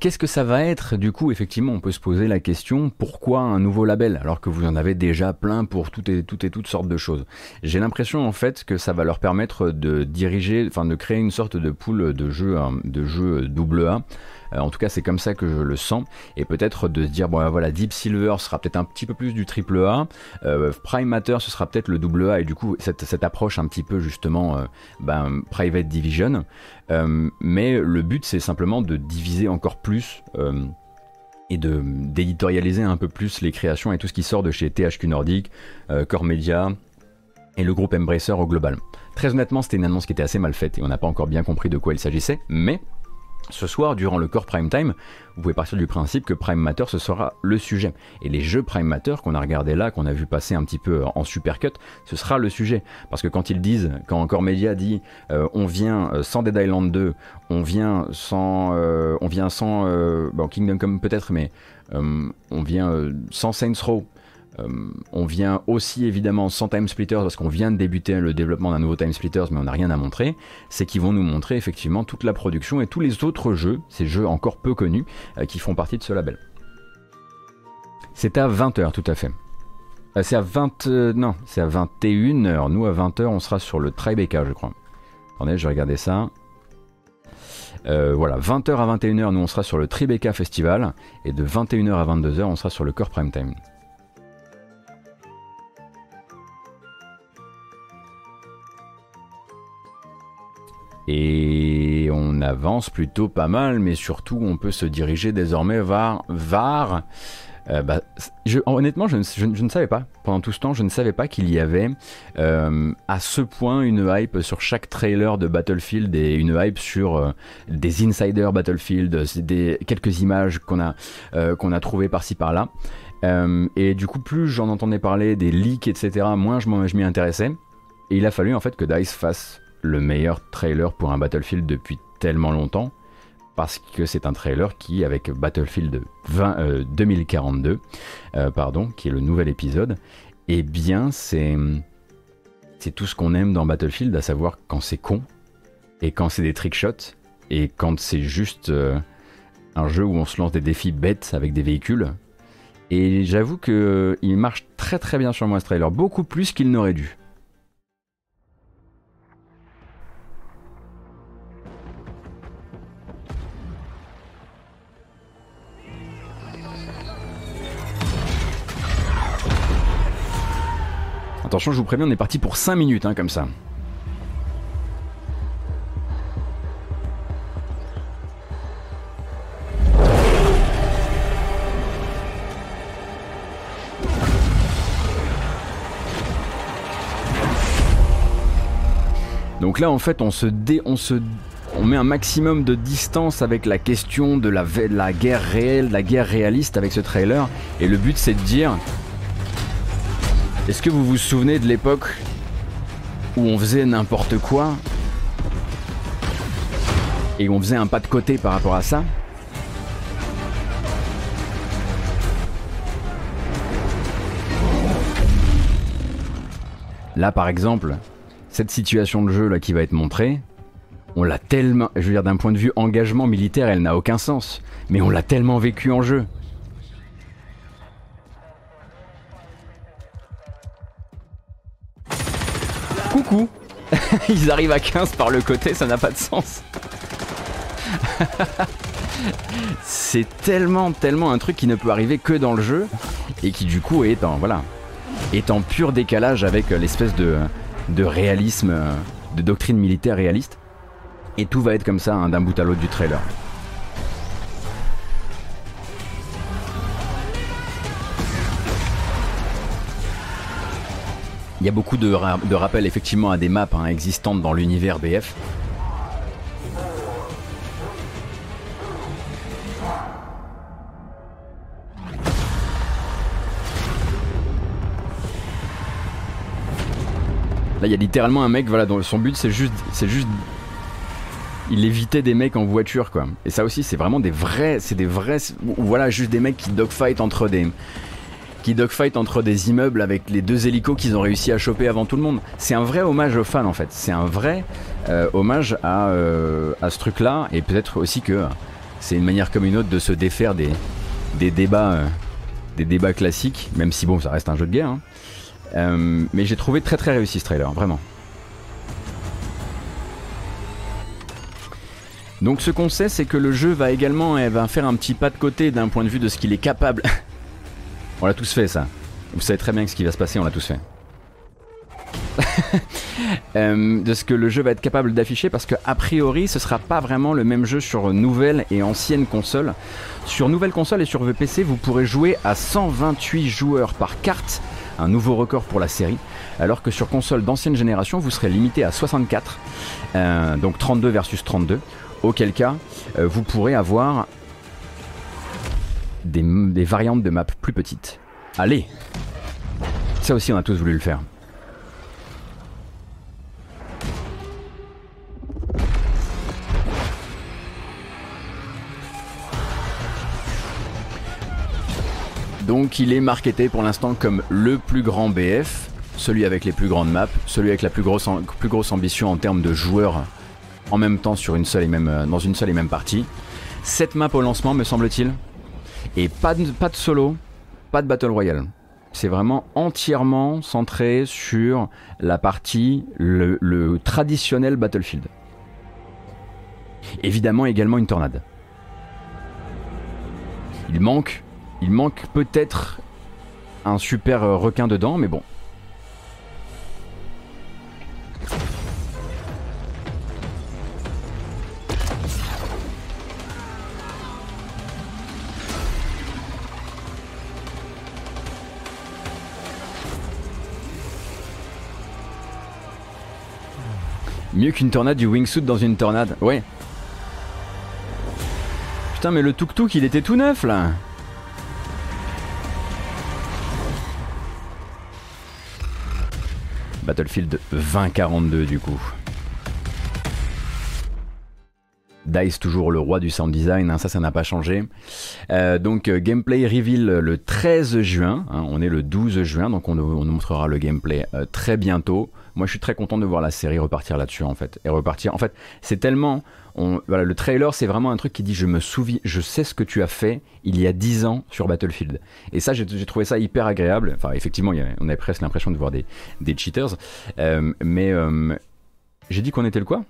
Qu'est-ce que ça va être? Du coup, effectivement, on peut se poser la question pourquoi un nouveau label alors que vous en avez déjà plein pour toutes et toutes et toutes sortes de choses? J'ai l'impression en fait que ça va leur permettre de diriger, enfin de créer une sorte de pool de jeux, hein, de double A. Euh, en tout cas, c'est comme ça que je le sens. Et peut-être de se dire bon voilà, Deep Silver sera peut-être un petit peu plus du triple A, euh, Prime Matter ce sera peut-être le double A et du coup cette, approche un petit peu justement euh, ben, Private Division. Mais le but c'est simplement de diviser encore plus et d'éditorialiser un peu plus les créations et tout ce qui sort de chez THQ Nordic, Core Media et le groupe Embracer au global. Très honnêtement, c'était une annonce qui était assez mal faite et on n'a pas encore bien compris de quoi il s'agissait, mais ce soir, durant le Core Prime Time, vous pouvez partir du principe que Prime Matter ce sera le sujet. Et les jeux Prime Matter qu'on a regardé là, qu'on a vu passer un petit peu en supercut, ce sera le sujet. Parce que quand ils disent, quand Core Media dit euh, on vient euh, sans Dead Island 2, on vient sans, euh, on vient sans euh, Kingdom Come peut-être, mais euh, on vient euh, sans Saints Row. Euh, on vient aussi évidemment sans Time Splitters parce qu'on vient de débuter le développement d'un nouveau Time Splitters mais on n'a rien à montrer, c'est qu'ils vont nous montrer effectivement toute la production et tous les autres jeux, ces jeux encore peu connus, euh, qui font partie de ce label. C'est à 20h tout à fait. Euh, c'est à 20... euh, non, c'est à 21h. Nous à 20h on sera sur le Tribeca je crois. Attendez, je vais regarder ça. Voilà, 20h à 21h nous on sera sur le Tribeca Festival et de 21h à 22h on sera sur le Core Prime Time. Et on avance plutôt pas mal, mais surtout on peut se diriger désormais vers, vers Euh, bah, honnêtement, je ne, savais pas. Pendant tout ce temps, je ne savais pas qu'il y avait euh, à ce point une hype sur chaque trailer de Battlefield et une hype sur euh, des insiders Battlefield, des quelques images qu'on a qu'on a trouvées par-ci par-là. Et du coup, plus j'en entendais parler, des leaks, etc., moins je m'y intéressais. Et il a fallu en fait que Dice fasse le meilleur trailer pour un Battlefield depuis tellement longtemps parce que c'est un trailer qui, avec Battlefield 20, euh, 2042, euh, pardon, qui est le nouvel épisode, eh bien, c'est c'est tout ce qu'on aime dans Battlefield, à savoir quand c'est con et quand c'est des trickshots et quand c'est juste euh, un jeu où on se lance des défis bêtes avec des véhicules. Et j'avoue que euh, il marche très très bien sur moi ce trailer, beaucoup plus qu'il n'aurait dû. Attention, je vous préviens, on est parti pour 5 minutes, hein, comme ça. Donc là, en fait, on se dé, on se, on met un maximum de distance avec la question de la, la guerre réelle, la guerre réaliste avec ce trailer. Et le but, c'est de dire, est-ce que vous vous souvenez de l'époque où on faisait n'importe quoi et on faisait un pas de côté par rapport à ça? Là, par exemple, cette situation de jeu là qui va être montrée, on l'a tellement, je veux dire d'un point de vue engagement militaire, elle n'a aucun sens, mais on l'a tellement vécu en jeu. Coucou (laughs) Ils arrivent à 15 par le côté, ça n'a pas de sens. (laughs) C'est tellement, tellement un truc qui ne peut arriver que dans le jeu et qui du coup est en, voilà, est en pur décalage avec euh, l'espèce de, réalisme, euh, de doctrine militaire réaliste. Et tout va être comme ça hein, d'un bout à l'autre du trailer. Il y a beaucoup de, ra- de rappels effectivement à des maps hein, existantes dans l'univers BF. Là, il y a littéralement un mec, dont son but c'est juste, c'est juste, il évitait des mecs en voiture, quoi. Et ça aussi, c'est vraiment des vrais, c'est des vrais, voilà, juste des mecs qui dogfight entre des, qui dogfight entre des immeubles avec les deux hélicos qu'ils ont réussi à choper avant tout le monde. C'est un vrai hommage aux fans en fait. C'est un vrai euh, hommage à, euh, ce truc-là et peut-être aussi que c'est une manière comme une autre de se défaire des, des débats, euh, classiques, même si bon, ça reste un jeu de guerre. hein. Mais j'ai trouvé très très réussi ce trailer, vraiment. Donc ce qu'on sait, c'est que le jeu va également eh, va faire un petit pas de côté d'un point de vue de ce qu'il est capable. On l'a tous fait ça. Vous savez très bien ce qui va se passer, on l'a tous fait. (laughs) Euh, de ce que le jeu va être capable d'afficher parce que a priori ce sera pas vraiment le même jeu sur nouvelle et ancienne console. Sur nouvelle console et sur VPC vous pourrez jouer à 128 joueurs par carte, un nouveau record pour la série, alors que sur console d'ancienne génération vous serez limité à 64, euh, donc 32 versus 32, auquel cas euh, vous pourrez avoir des, variantes de maps plus petites. Allez Ça aussi on a tous voulu le faire. Donc il est marketé pour l'instant comme le plus grand BF, celui avec les plus grandes maps, celui avec la plus grosse, ambition en termes de joueurs en même temps euh, dans une seule et même partie. 7 maps au lancement me semble-t-il? Et pas de, solo, pas de Battle Royale. C'est vraiment entièrement centré sur la partie, le, traditionnel Battlefield. Évidemment également une tornade. Il manque, peut-être un super requin dedans, mais bon. Mieux qu'une tornade du wingsuit dans une tornade. Ouais. Putain, mais le tuk-tuk, il était tout neuf là. Battlefield 2042 du coup. Dice toujours le roi du sound design, hein, ça ça n'a pas changé. Euh, donc euh, gameplay reveal le 13 juin, hein, on est le 12 juin, donc on, on nous montrera le gameplay euh, très bientôt. Moi je suis très content de voir la série repartir là-dessus en fait. Et repartir, en fait c'est tellement... Voilà, le trailer c'est vraiment un truc qui dit je me souviens, je sais ce que tu as fait il y a 10 ans sur Battlefield. Et ça j'ai trouvé ça hyper agréable. Enfin effectivement on avait presque l'impression de voir des, des cheaters. Euh, mais euh, j'ai dit qu'on était le quoi?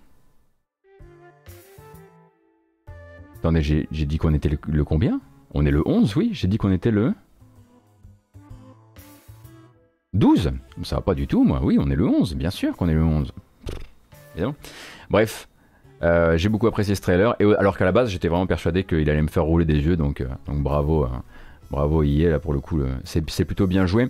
Attendez, j'ai dit qu'on était le combien? On est le 11, oui, j'ai dit qu'on était le 12 Ça va pas du tout, moi. Oui, on est le 11, bien sûr qu'on est le 11. Évidemment. Bref, euh, j'ai beaucoup apprécié ce trailer, et, alors qu'à la base, j'étais vraiment persuadé qu'il allait me faire rouler des yeux, donc, euh, bravo. euh, Bravo IE là pour le coup, c'est plutôt bien joué.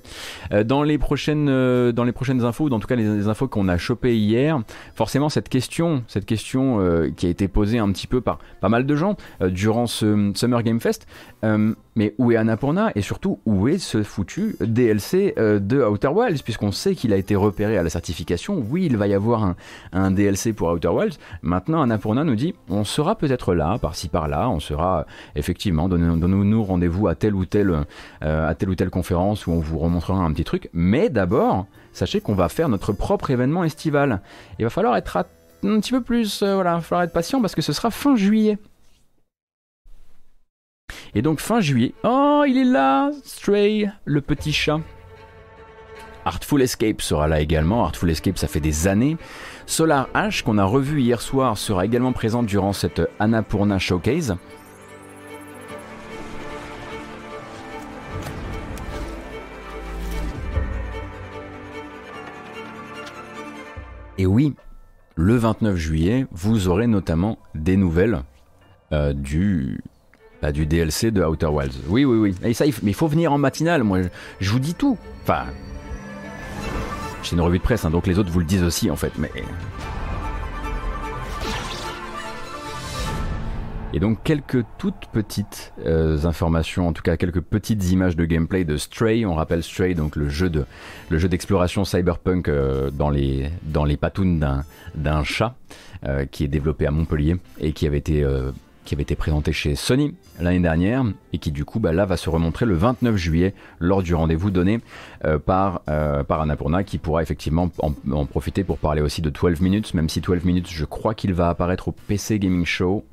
Euh, dans les prochaines euh, dans les prochaines infos, ou en tout cas les, les infos qu'on a chopées hier, forcément cette question, cette question euh, qui a été posée un petit peu par pas mal de gens durant ce Summer Game Fest, mais où est Annapurna et surtout où est ce foutu DLC de Outer Wilds? Puisqu'on sait qu'il a été repéré à la certification. Oui, il va y avoir un, DLC pour Outer Wilds. Maintenant, Annapurna nous dit on sera peut-être là, par-ci par-là, on sera effectivement donnez-nous rendez-vous à telle ou euh, à telle ou telle conférence où on vous remontrera un petit truc. Mais d'abord, sachez qu'on va faire notre propre événement estival. Il va falloir être un petit peu plus, euh, voilà, il va falloir être patient parce que ce sera fin juillet. Et donc fin juillet, oh il est là, Stray, le petit chat. Artful Escape sera là également. Artful Escape, ça fait des années. Solar Ash, qu'on a revu hier soir, sera également présente durant cette Annapurna Showcase. Et oui, le 29 juillet, vous aurez notamment des nouvelles euh, du, bah, du DLC de Outer Wilds. Oui, oui, oui. Et ça, il mais il faut venir en matinale. Moi, je, vous dis tout. Enfin, c'est une revue de presse, hein, donc les autres vous le disent aussi en fait. Mais et donc quelques toutes petites euh, informations, en tout cas quelques petites images de gameplay de Stray. On rappelle Stray, donc le jeu de le jeu d'exploration cyberpunk euh, dans les dans les patounes d'un d'un chat euh, qui est développé à Montpellier et qui avait été qui avait été présenté chez Sony l'année dernière et qui du coup bah, là va se remontrer le 29 juillet lors du rendez-vous donné par, par Annapurna qui pourra effectivement en, en profiter pour parler aussi de 12 minutes même si 12 minutes je crois qu'il va apparaître au PC Gaming Show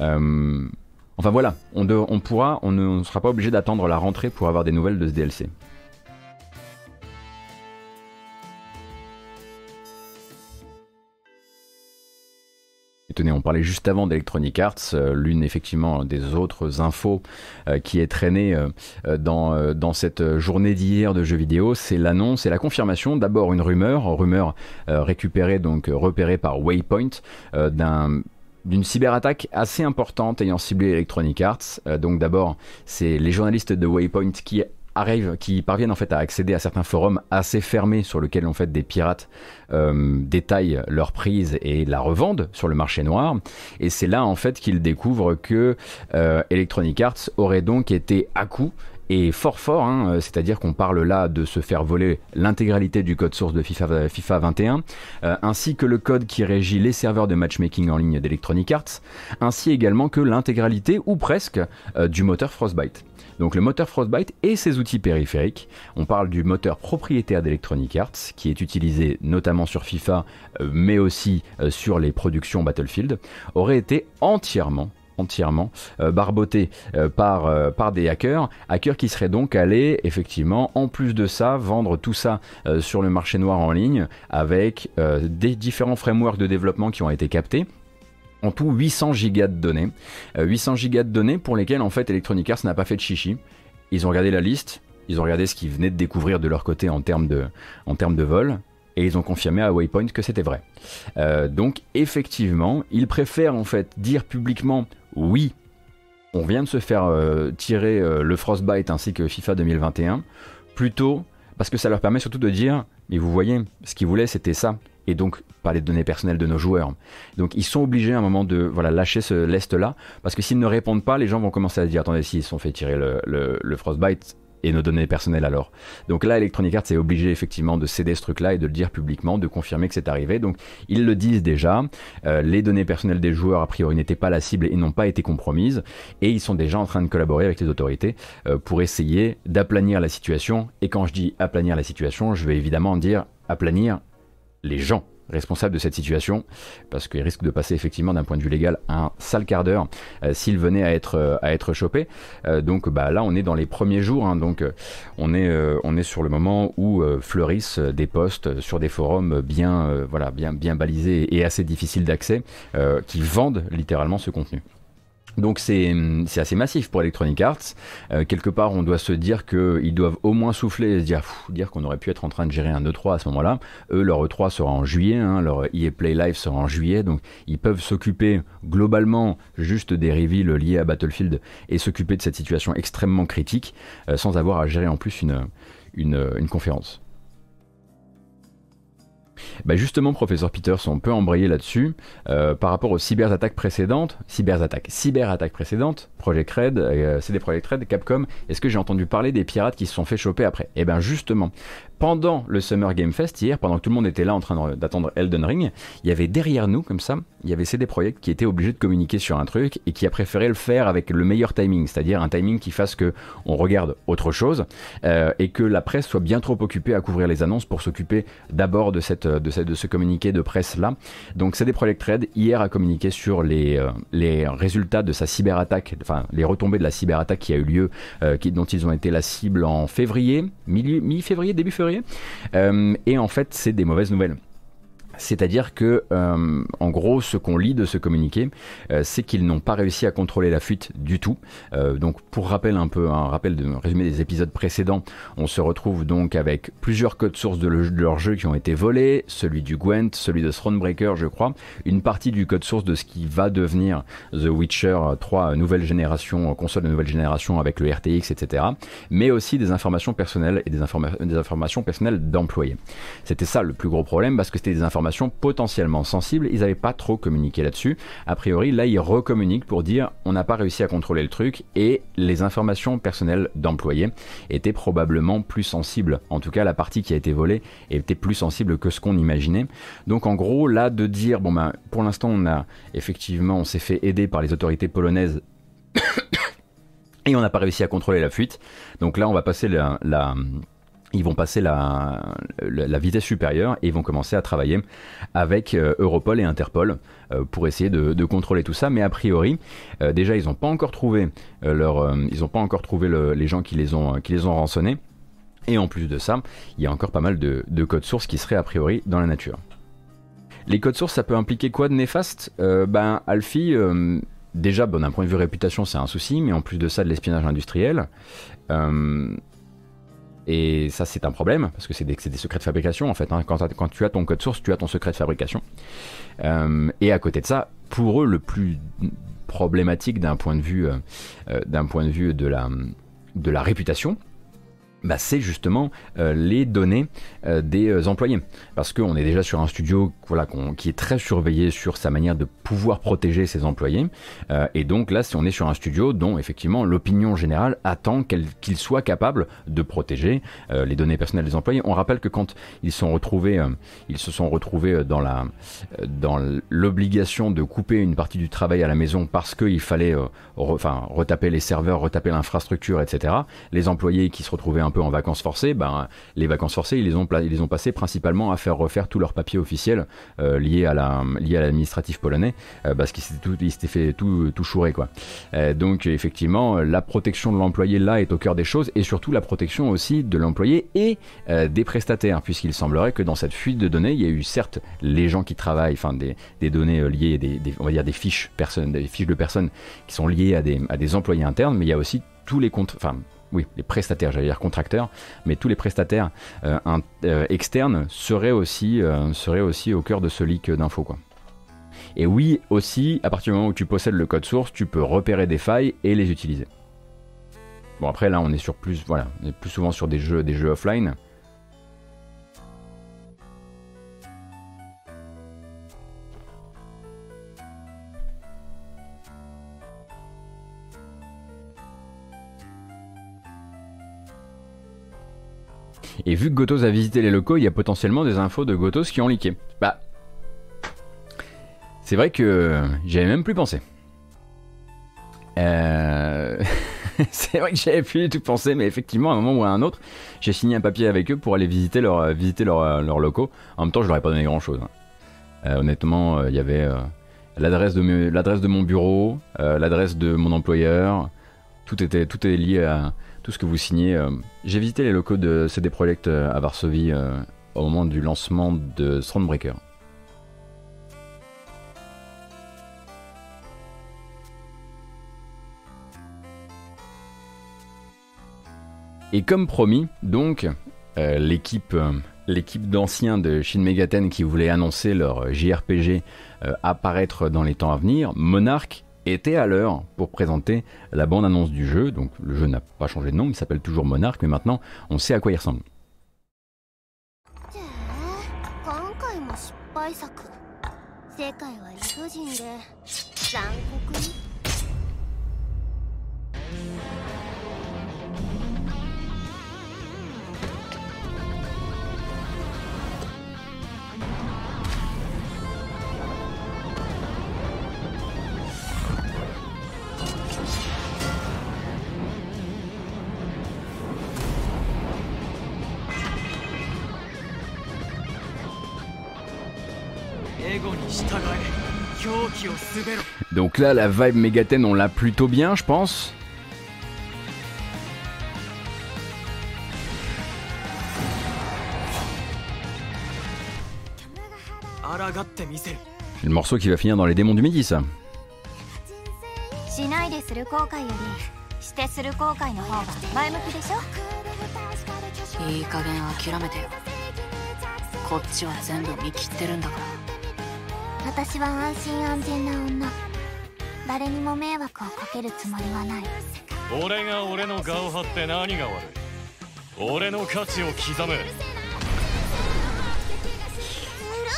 Euh, enfin voilà. On, pourra on ne sera pas obligé d'attendre la rentrée pour avoir des nouvelles de ce DLC tenez, on parlait juste avant d'Electronic Arts, euh, l'une effectivement des autres infos euh, qui est traînée dans, dans cette journée d'hier de jeux vidéo, c'est l'annonce et la confirmation, d'abord une rumeur, rumeur récupérée, donc repérée par Waypoint, d'un d'une cyberattaque assez importante ayant ciblé Electronic Arts. Euh, donc d'abord, c'est les journalistes de Waypoint qui arrivent, qui parviennent en fait à accéder à certains forums assez fermés sur lesquels en fait des pirates euh, détaillent leur prise et la revendent sur le marché noir. Et c'est là en fait qu'ils découvrent que euh, Electronic Arts aurait donc été à coup et fort fort, hein, euh, c'est-à-dire qu'on parle là de se faire voler l'intégralité du code source de FIFA, FIFA 21, euh, ainsi que le code qui régit les serveurs de matchmaking en ligne d'Electronic Arts, ainsi également que l'intégralité, ou presque, euh, du moteur Frostbite. Donc le moteur Frostbite et ses outils périphériques, on parle du moteur propriétaire d'Electronic Arts, qui est utilisé notamment sur FIFA, euh, mais aussi euh, sur les productions Battlefield, aurait été entièrement entièrement euh, barboté euh, par, euh, par des hackers, hackers qui seraient donc allés effectivement en plus de ça vendre tout ça sur le marché noir en ligne avec des différents frameworks de développement qui ont été captés en tout 800 gigas de données. Euh, 800 gigas de données pour lesquelles en fait Electronic Arts n'a pas fait de chichi. Ils ont regardé la liste, ils ont regardé ce qu'ils venaient de découvrir de leur côté en termes de, vol, et ils ont confirmé à Waypoint que c'était vrai. Donc effectivement, ils préfèrent en fait dire publiquement oui, on vient de se faire euh, tirer euh, le Frostbite ainsi que FIFA 2021, plutôt parce que ça leur permet surtout de dire mais vous voyez, ce qu'ils voulaient c'était ça. et donc pas les données personnelles de nos joueurs. Donc ils sont obligés à un moment de voilà lâcher ce lest là parce que s'ils ne répondent pas, les gens vont commencer à dire attendez s'ils se sont fait tirer le frostbite et nos données personnelles alors. Donc là, Electronic Arts est obligé effectivement de céder ce truc-là et de le dire publiquement, de confirmer que c'est arrivé. Donc ils le disent déjà, euh, les données personnelles des joueurs a priori n'étaient pas la cible et n'ont pas été compromises, et ils sont déjà en train de collaborer avec les autorités euh, pour essayer d'aplanir la situation. Et quand je dis aplanir la situation, je vais évidemment dire aplanir les gens responsable de cette situation, parce qu'il risque de passer effectivement d'un point de vue légal un sale quart d'heure euh, s'il venait à être, euh, à être chopé. Euh, donc bah, là, on est dans les premiers jours, hein, donc on, est, sur le moment où fleurissent des posts sur des forums bien, voilà, bien balisés et assez difficiles d'accès, qui vendent littéralement ce contenu. Donc c'est assez massif pour Electronic Arts. Euh, quelque part, on doit se dire qu'ils doivent au moins souffler et se dire, dire qu'on aurait pu être en train de gérer un E3 à ce moment-là. Eux, leur E3 sera en juillet, hein, leur EA Play Live sera en juillet, donc ils peuvent s'occuper globalement juste des reveals liés à Battlefield et s'occuper de cette situation extrêmement critique euh, sans avoir à gérer en plus une, une conférence. Bah justement, professeur Peters, on peut embrayer là-dessus euh, par rapport aux cyberattaques précédentes, cyberattaques, cyberattaques précédentes, Project Red, euh, CD Projekt Red, Capcom. Est-ce que j'ai entendu parler des pirates qui se sont fait choper après? Eh bien justement, pendant le Summer Game Fest hier, pendant que tout le monde était là en train d'attendre Elden Ring, il y avait derrière nous, comme ça, il y avait CD Projekt qui était obligé de communiquer sur un truc et qui a préféré le faire avec le meilleur timing, c'est-à-dire un timing qui fasse que on regarde autre chose euh, et que la presse soit bien trop occupée à couvrir les annonces pour s'occuper d'abord de cette, de cette de ce communiqué de presse là. Donc CD Projekt Red hier a communiqué sur les, euh, les résultats de sa cyberattaque, enfin les retombées de la cyberattaque qui a eu lieu, euh, qui, dont ils ont été la cible en février, mi-février, début février. Euh, et en fait, c'est des mauvaises nouvelles. C'est-à-dire que, euh, en gros, ce qu'on lit de ce communiqué, euh, c'est qu'ils n'ont pas réussi à contrôler la fuite du tout. Euh, donc, pour rappel un peu, un rappel de résumé des épisodes précédents, on se retrouve donc avec plusieurs codes sources de, leur jeu qui ont été volés, celui du Gwent, celui de Thronebreaker, je crois, une partie du code source de ce qui va devenir The Witcher 3 nouvelle génération, console de nouvelle génération avec le RTX, etc. Mais aussi des informations personnelles et des, des informations personnelles d'employés. C'était ça le plus gros problème parce que c'était des informations potentiellement sensibles. Ils n'avaient pas trop communiqué là-dessus. A priori, là, ils recommuniquent pour dire on n'a pas réussi à contrôler le truc et les informations personnelles d'employés étaient probablement plus sensibles. En tout cas, la partie qui a été volée était plus sensible que ce qu'on imaginait. Donc, en gros, là, de dire bon ben, pour l'instant, on a effectivement, on s'est fait aider par les autorités polonaises. (coughs) et on n'a pas réussi à contrôler la fuite. Donc là, on va passer la, la ils vont passer la, vitesse supérieure et ils vont commencer à travailler avec euh, Europol et Interpol euh, pour essayer de, contrôler tout ça. Mais a priori, euh, déjà, ils n'ont pas encore trouvé, leur, ils ont pas encore trouvé le, les gens qui les, ont, qui les ont rançonnés. Et en plus de ça, il y a encore pas mal de, de codes sources qui seraient a priori dans la nature. Les codes sources, ça peut impliquer quoi de néfaste? Ben, Alfie, déjà, d'un point de vue réputation, c'est un souci, mais en plus de ça, de l'espionnage industriel. Et ça, c'est un problème, parce que c'est des, des, secrets de fabrication, en fait. Hein. Quand, tu as ton code source, tu as ton secret de fabrication. Euh, et à côté de ça, pour eux, le plus problématique d'un point de vue, euh, euh de la réputation, bah, c'est justement euh, les données euh, des euh, employés. Parce qu'on est déjà sur un studio voilà, qui est très surveillé sur sa manière de pouvoir protéger ses employés. et donc là, si on est sur un studio dont effectivement l'opinion générale attend qu'il soit capable de protéger les données personnelles des employés. On rappelle que quand ils, se sont retrouvés dans l'obligation de couper une partie du travail à la maison parce qu'il fallait retaper les serveurs, retaper l'infrastructure, etc. Les employés qui se retrouvaient un peu en vacances forcées, ben, les vacances forcées, ils les ont, ils les ont passées principalement à faire refaire tous leurs papiers officiels euh, liés à la l'administratif polonais, euh, parce qu'ils s'étaient fait tout, tout chourer quoi. Euh, donc effectivement, la protection de l'employé là est au cœur des choses et surtout la protection aussi de l'employé et des prestataires, puisqu'il semblerait que dans cette fuite de données, il y a eu certes les gens qui travaillent, enfin des, des données liées, des, des, on va dire des fiches personnes, des fiches de personnes qui sont liées à des, à des employés internes, mais il y a aussi tous les comptes, oui, les prestataires, j'allais dire contracteurs, mais tous les prestataires euh, euh, externes seraient aussi, euh, seraient aussi au cœur de ce leak d'infos. Et oui, aussi, à partir du moment où tu possèdes le code source, tu peux repérer des failles et les utiliser. Bon après là on est sur plus voilà, plus souvent sur des jeux des jeux offline. Et vu que Gotos a visité les locaux, il y a potentiellement des infos de Gotos qui ont leaké. Bah. C'est vrai que j'avais même plus pensé. Euh, (laughs) c'est vrai que j'avais plus du tout pensé, mais effectivement, à un moment ou à un autre, j'ai signé un papier avec eux pour aller visiter leur, euh, leur, euh, leurs locaux. En même temps, je leur ai pas donné grand chose. honnêtement, euh, il y avait euh, l'adresse de, mon bureau, euh, l'adresse de mon employeur. Tout, était, tout est lié à tout ce que vous signez. euh. J'ai visité les locaux de CD Projekt euh, à Varsovie euh, au moment du lancement de Stormbreaker. Et comme promis, donc, l'équipe, d'anciens de Shin Megaten qui voulait annoncer leur JRPG apparaître dans les temps à venir, Monarch était à l'heure pour présenter la bande-annonce du jeu. Donc le jeu n'a pas changé de nom, il s'appelle toujours Monarch, mais maintenant on sait à quoi il ressemble. Donc là, la vibe Megaten, on l'a plutôt bien, je pense. C'est le morceau qui va finir dans les démons du midi, ça. 私は安心安全な女誰にも迷惑をかけるつもりはない俺が俺の顔張って何が悪い俺の価値を刻め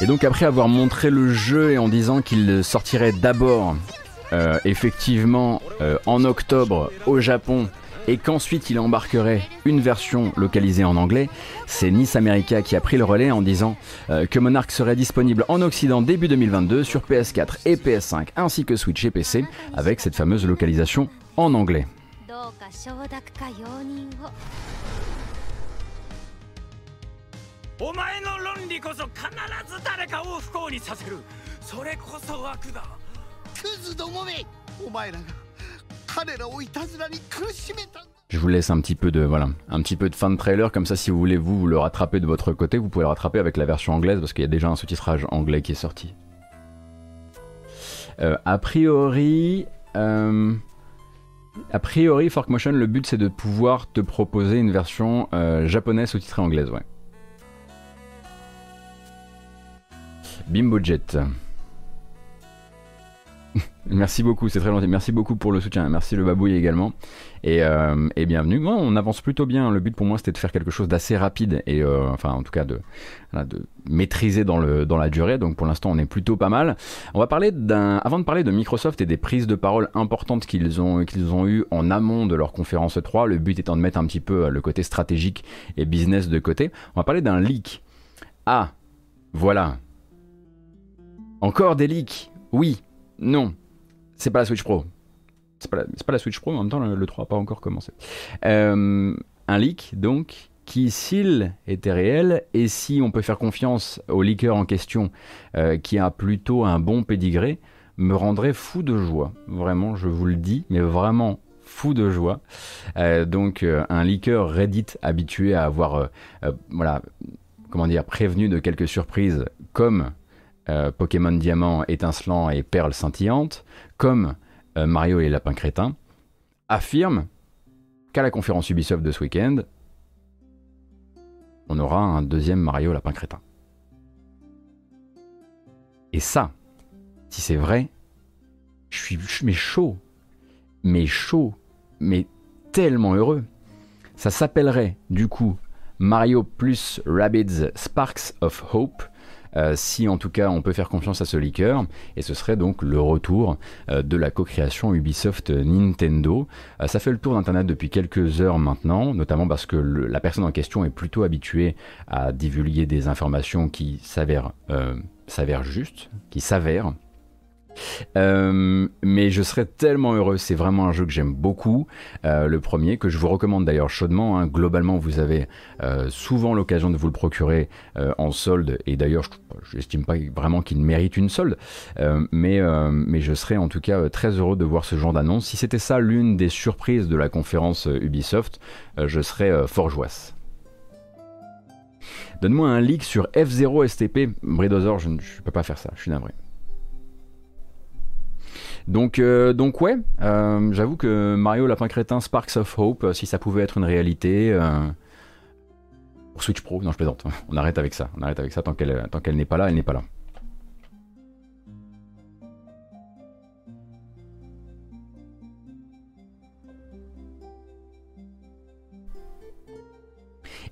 Et donc après avoir montré le jeu et en disant qu'il sortirait d'abord euh, effectivement euh, en octobre au Japon et qu'ensuite il embarquerait une version localisée en anglais, c'est Nice America qui a pris le relais en disant euh, que Monarch serait disponible en Occident début 2022 sur PS4 et PS5 ainsi que Switch et PC avec cette fameuse localisation en anglais. Je vous laisse un petit peu de voilà, un petit peu de fin de trailer comme ça si vous voulez vous, vous le rattraper de votre côté, vous pouvez le rattraper avec la version anglaise parce qu'il y a déjà un sous-titrage anglais qui est sorti. Euh, a priori, euh, a priori, Fork Motion, le but c'est de pouvoir te proposer une version euh, japonaise sous-titrée anglaise, ouais. Bimbo Jet. (laughs) Merci beaucoup, c'est très gentil. Merci beaucoup pour le soutien. Merci le babouille également. Et, euh, et bienvenue. Bon, on avance plutôt bien. Le but pour moi c'était de faire quelque chose d'assez rapide et euh, enfin en tout cas de, de maîtriser dans, le, dans la durée. Donc pour l'instant on est plutôt pas mal. On va parler d'un. Avant de parler de Microsoft et des prises de parole importantes qu'ils ont, qu'ils ont eues en amont de leur conférence 3, le but étant de mettre un petit peu euh, le côté stratégique et business de côté, on va parler d'un leak. Ah, voilà. Encore des leaks Oui, non. C'est pas la Switch Pro. C'est pas, la- Switch Pro, mais en même temps, le, le 3 n'a pas encore commencé. Euh, un leak, donc, qui, s'il était réel, et si on peut faire confiance au leaker en question, euh, qui a plutôt un bon pédigré, me rendrait fou de joie. Vraiment, je vous le dis, mais vraiment fou de joie. Euh, donc, un leaker Reddit habitué à avoir, voilà, comment dire, prévenu de quelques surprises, comme euh, Pokémon Diamant étincelant et Perle scintillante, comme euh, Mario et les lapins crétins, affirme qu'à la conférence Ubisoft de ce week-end, on aura un deuxième Mario lapin crétin. Et ça, si c'est vrai, je suis mais chaud, mais chaud, mais tellement heureux. Ça s'appellerait du coup Mario plus Rabbids Sparks of Hope. Si en tout cas on peut faire confiance à ce liqueur, et ce serait donc le retour de la co-création Ubisoft Nintendo. ça fait le tour d'Internet depuis quelques heures maintenant, notamment parce que la personne en question est plutôt habituée à divulguer des informations qui s'avèrent s'avèrent justes, qui s'avèrent euh, mais je serais tellement heureux, c'est vraiment un jeu que j'aime beaucoup, euh, le premier, que je vous recommande d'ailleurs chaudement. Hein. Globalement, vous avez euh, souvent l'occasion de vous le procurer en solde, et d'ailleurs, je n'estime pas vraiment qu'il mérite une solde, mais, je serais en tout cas très heureux de voir ce genre d'annonce. Si c'était ça l'une des surprises de la conférence Ubisoft, je serais fort joisse. Donne-moi un leak sur F0 STP. Bridozor, je ne peux pas faire ça, je suis navré. Donc, euh, donc ouais, euh, j'avoue que Mario Lapin Crétin Sparks of Hope, euh, si ça pouvait être une réalité. pour Switch Pro, non je plaisante, (laughs) on arrête avec ça, on arrête avec ça tant qu'elle n'est pas là, elle n'est pas là.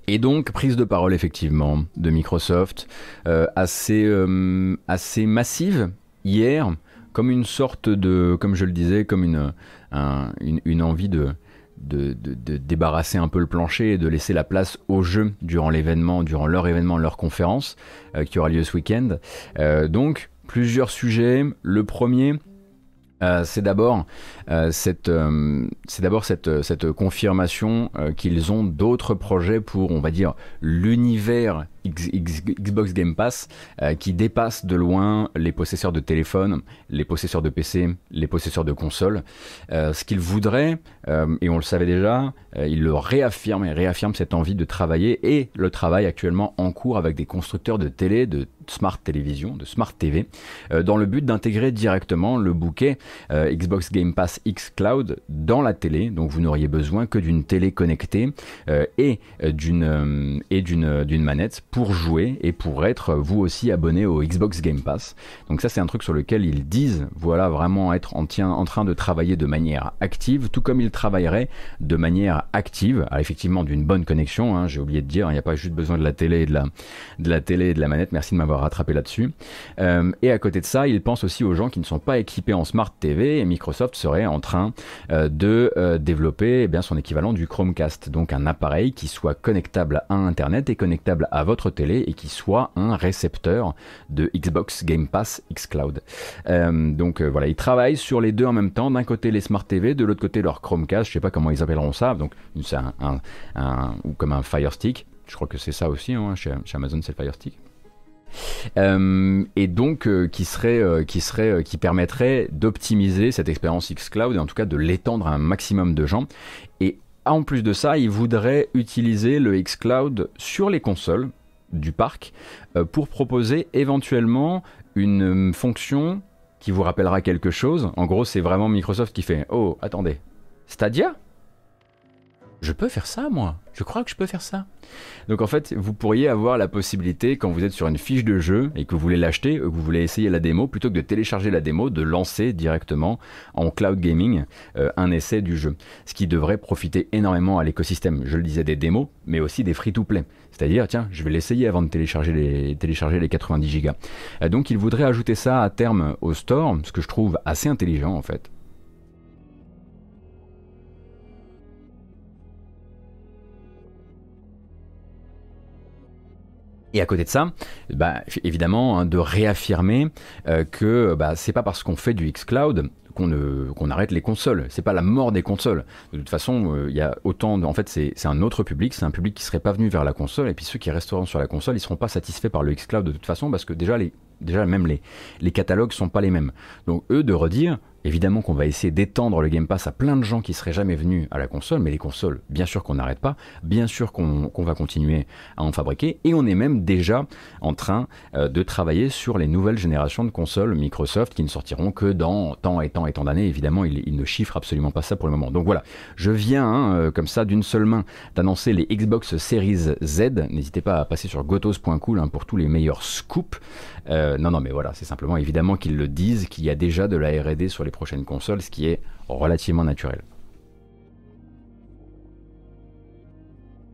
Et donc, prise de parole effectivement de Microsoft, assez massive hier, comme une sorte de, comme je le disais, comme une, une, envie de, de, débarrasser un peu le plancher et de laisser la place au jeu durant l'événement, durant leur événement, leur conférence euh, qui aura lieu ce week-end. Euh, donc, plusieurs sujets. Le premier, euh, c'est d'abord cette, c'est d'abord cette, cette confirmation qu'ils ont d'autres projets pour, on va dire, l'univers Xbox Game Pass euh, qui dépasse de loin les possesseurs de téléphone, les possesseurs de PC, les possesseurs de consoles. Euh, ce qu'ils voudraient, euh, et on le savait déjà, ils le réaffirment et réaffirment cette envie de travailler et le travail actuellement en cours avec des constructeurs de télé, de smart télévision, de smart TV, dans le but d'intégrer directement le bouquet Xbox Game Pass X Cloud dans la télé. Donc vous n'auriez besoin que d'une télé connectée et d'une et d'une d'une manette pour jouer et pour être vous aussi abonné au Xbox Game Pass. Donc ça c'est un truc sur lequel ils disent voilà vraiment être en, train de travailler de manière active, tout comme ils travailleraient de manière active, effectivement d'une bonne connexion, hein, j'ai oublié de dire, il n'y a pas juste besoin de la télé et de la, de la télé et de la manette, merci de m'avoir rattrapé là-dessus. Euh, et à côté de ça, ils pensent aussi aux gens qui ne sont pas équipés en Smart TV et Microsoft serait en train euh, de euh, développer eh bien, son équivalent du Chromecast, donc un appareil qui soit connectable à Internet et connectable à votre télé et qui soit un récepteur de Xbox Game Pass xCloud. Euh, donc euh, voilà, ils travaillent sur les deux en même temps. D'un côté les Smart TV, de l'autre côté leur Chromecast. Je sais pas comment ils appelleront ça. Donc ou comme un Fire Stick. Je crois que c'est ça aussi. Hein, chez, Amazon, c'est le Fire Stick. Euh, et donc qui serait qui serait qui permettrait d'optimiser cette expérience xCloud et en tout cas de l'étendre à un maximum de gens et en plus de ça, ils voudraient utiliser le xCloud sur les consoles du parc euh, pour proposer éventuellement une euh, fonction qui vous rappellera quelque chose. En gros, c'est vraiment Microsoft qui fait Oh, attendez, Stadia? Je peux faire ça, moi Je crois que je peux faire ça. Donc en fait, vous pourriez avoir la possibilité, quand vous êtes sur une fiche de jeu et que vous voulez l'acheter, que vous voulez essayer la démo, plutôt que de télécharger la démo, de lancer directement en cloud gaming euh, un essai du jeu. Ce qui devrait profiter énormément à l'écosystème, je le disais, des démos, mais aussi des free-to-play. C'est-à-dire, tiens, je vais l'essayer avant de télécharger les, télécharger les 90 gigas. Euh, donc il voudrait ajouter ça à terme au store, ce que je trouve assez intelligent en fait. Et à côté de ça, bah, évidemment, hein, de réaffirmer euh, que bah, c'est pas parce qu'on fait du xCloud qu'on arrête les consoles. C'est pas la mort des consoles. De toute façon, euh, il y a autant. en fait, c'est un autre public. C'est un public qui serait pas venu vers la console. Et puis ceux qui resteront sur la console, ils seront pas satisfaits par le xCloud de toute façon parce que déjà les déjà même les, les catalogues sont pas les mêmes. Donc eux de redire, Évidemment qu'on va essayer d'étendre le Game Pass à plein de gens qui seraient jamais venus à la console, mais les consoles, bien sûr qu'on n'arrête pas, bien sûr qu'on va continuer à en fabriquer, et on est même déjà en train euh, de travailler sur les nouvelles générations de consoles Microsoft qui ne sortiront que dans tant et tant et tant d'années. Évidemment, ils, ne chiffrent absolument pas ça pour le moment. Donc voilà, je viens hein, euh, comme ça d'une seule main d'annoncer les Xbox Series Z. N'hésitez pas à passer sur gotos.cool hein, pour tous les meilleurs scoops. Euh, non, non, mais voilà, c'est simplement évidemment qu'ils le disent, qu'il y a déjà de la RD sur les prochaines consoles, ce qui est relativement naturel.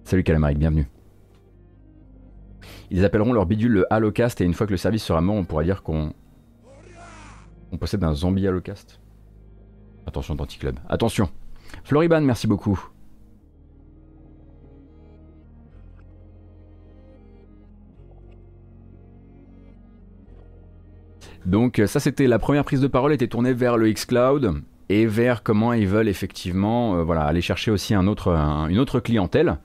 Salut Calamaric, bienvenue. Ils appelleront leur bidule le Halocast et une fois que le service sera mort, on pourra dire qu'on on possède un zombie Halocast. Attention, Club. Attention. Floriban, merci beaucoup. Donc ça c'était la première prise de parole était tournée vers le xCloud et vers comment ils veulent effectivement euh, voilà, aller chercher aussi une autre clientèle.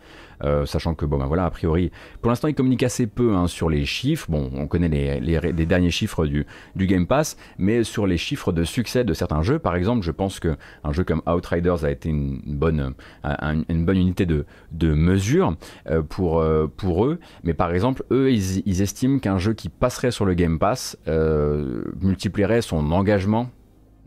Euh, sachant que bon ben voilà a priori pour l'instant ils communiquent assez peu hein, sur les chiffres. Bon on connaît les, les, derniers chiffres du, du, Game Pass mais sur les chiffres de succès de certains jeux. Par exemple je pense que un jeu comme Outriders a été une bonne une bonne unité de, de mesure euh, pour pour eux. Mais par exemple eux ils, ils estiment qu'un jeu qui passerait sur le Game Pass multiplierait son engagement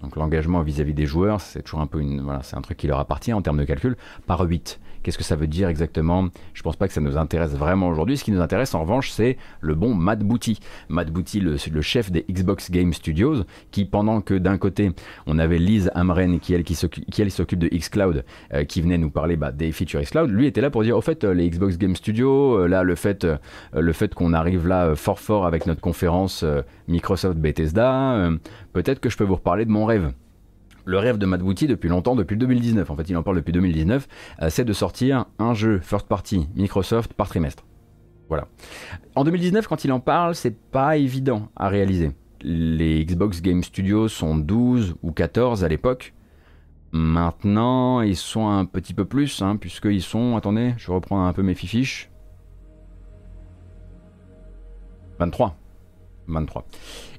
donc l'engagement vis-à-vis des joueurs, c'est toujours un peu une, voilà, c'est un truc qui leur appartient en termes de calcul, par 8. Qu'est-ce que ça veut dire exactement? Je pense pas que ça nous intéresse vraiment aujourd'hui. Ce qui nous intéresse en revanche, c'est le bon Matt Booty. Matt Booty, le, chef des Xbox Game Studios, qui pendant que d'un côté, on avait Liz Amren qui elle, qui s'occupe de Xcloud, euh, qui venait nous parler bah, des features Xcloud, lui était là pour dire au fait, euh, les Xbox Game Studios, euh, là, le fait, le fait qu'on arrive là fort fort avec notre conférence Microsoft Bethesda, peut-être que je peux vous reparler de mon rêve le rêve de Matt Booty depuis longtemps, depuis 2019, en fait il en parle depuis 2019, euh, c'est de sortir un jeu first party Microsoft par trimestre. Voilà. En 2019, quand il en parle, c'est pas évident à réaliser. Les Xbox Game Studios sont 12 ou 14 à l'époque. Maintenant, ils sont un petit peu plus, hein, puisqu'ils sont. Attendez, je reprends un peu mes fiches. 23. 23.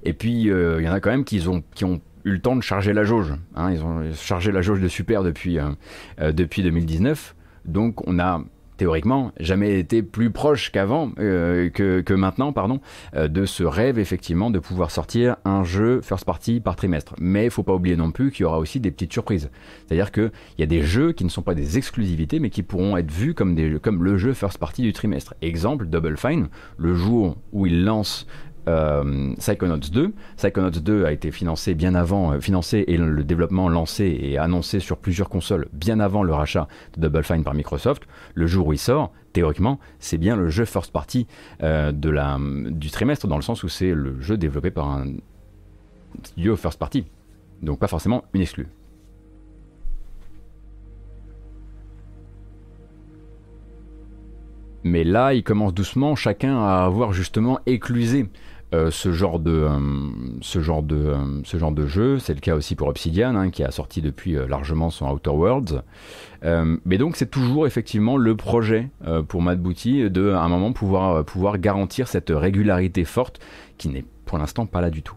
Et puis, euh, il y en a quand même qui ont le temps de charger la jauge. Hein. ils ont chargé la jauge de super depuis, euh, euh, depuis 2019. Donc on a théoriquement jamais été plus proche qu'avant, euh, que, maintenant, pardon, de ce rêve effectivement de pouvoir sortir un jeu first party par trimestre. Mais il faut pas oublier non plus qu'il y aura aussi des petites surprises. C'est-à-dire qu'il y a des jeux qui ne sont pas des exclusivités, mais qui pourront être vus comme, des, comme le jeu first party du trimestre. Exemple, Double Fine, le jour où il lance euh, Psychonauts 2. Psychonauts 2 a été financé bien avant, euh, financé et le développement lancé et annoncé sur plusieurs consoles bien avant le rachat de Double Fine par Microsoft. Le jour où il sort, théoriquement, c'est bien le jeu first party euh, du trimestre, dans le sens où c'est le jeu développé par un studio first party. Donc pas forcément une exclue. Mais là, il commence doucement chacun à avoir justement éclusé euh, ce genre de euh, euh, ce genre de jeu. C'est le cas aussi pour Obsidian, hein, qui a sorti depuis largement son Outer Worlds. mais donc c'est toujours effectivement le projet pour Matt Booty de à un moment pouvoir pouvoir garantir cette régularité forte qui n'est pour l'instant pas là du tout.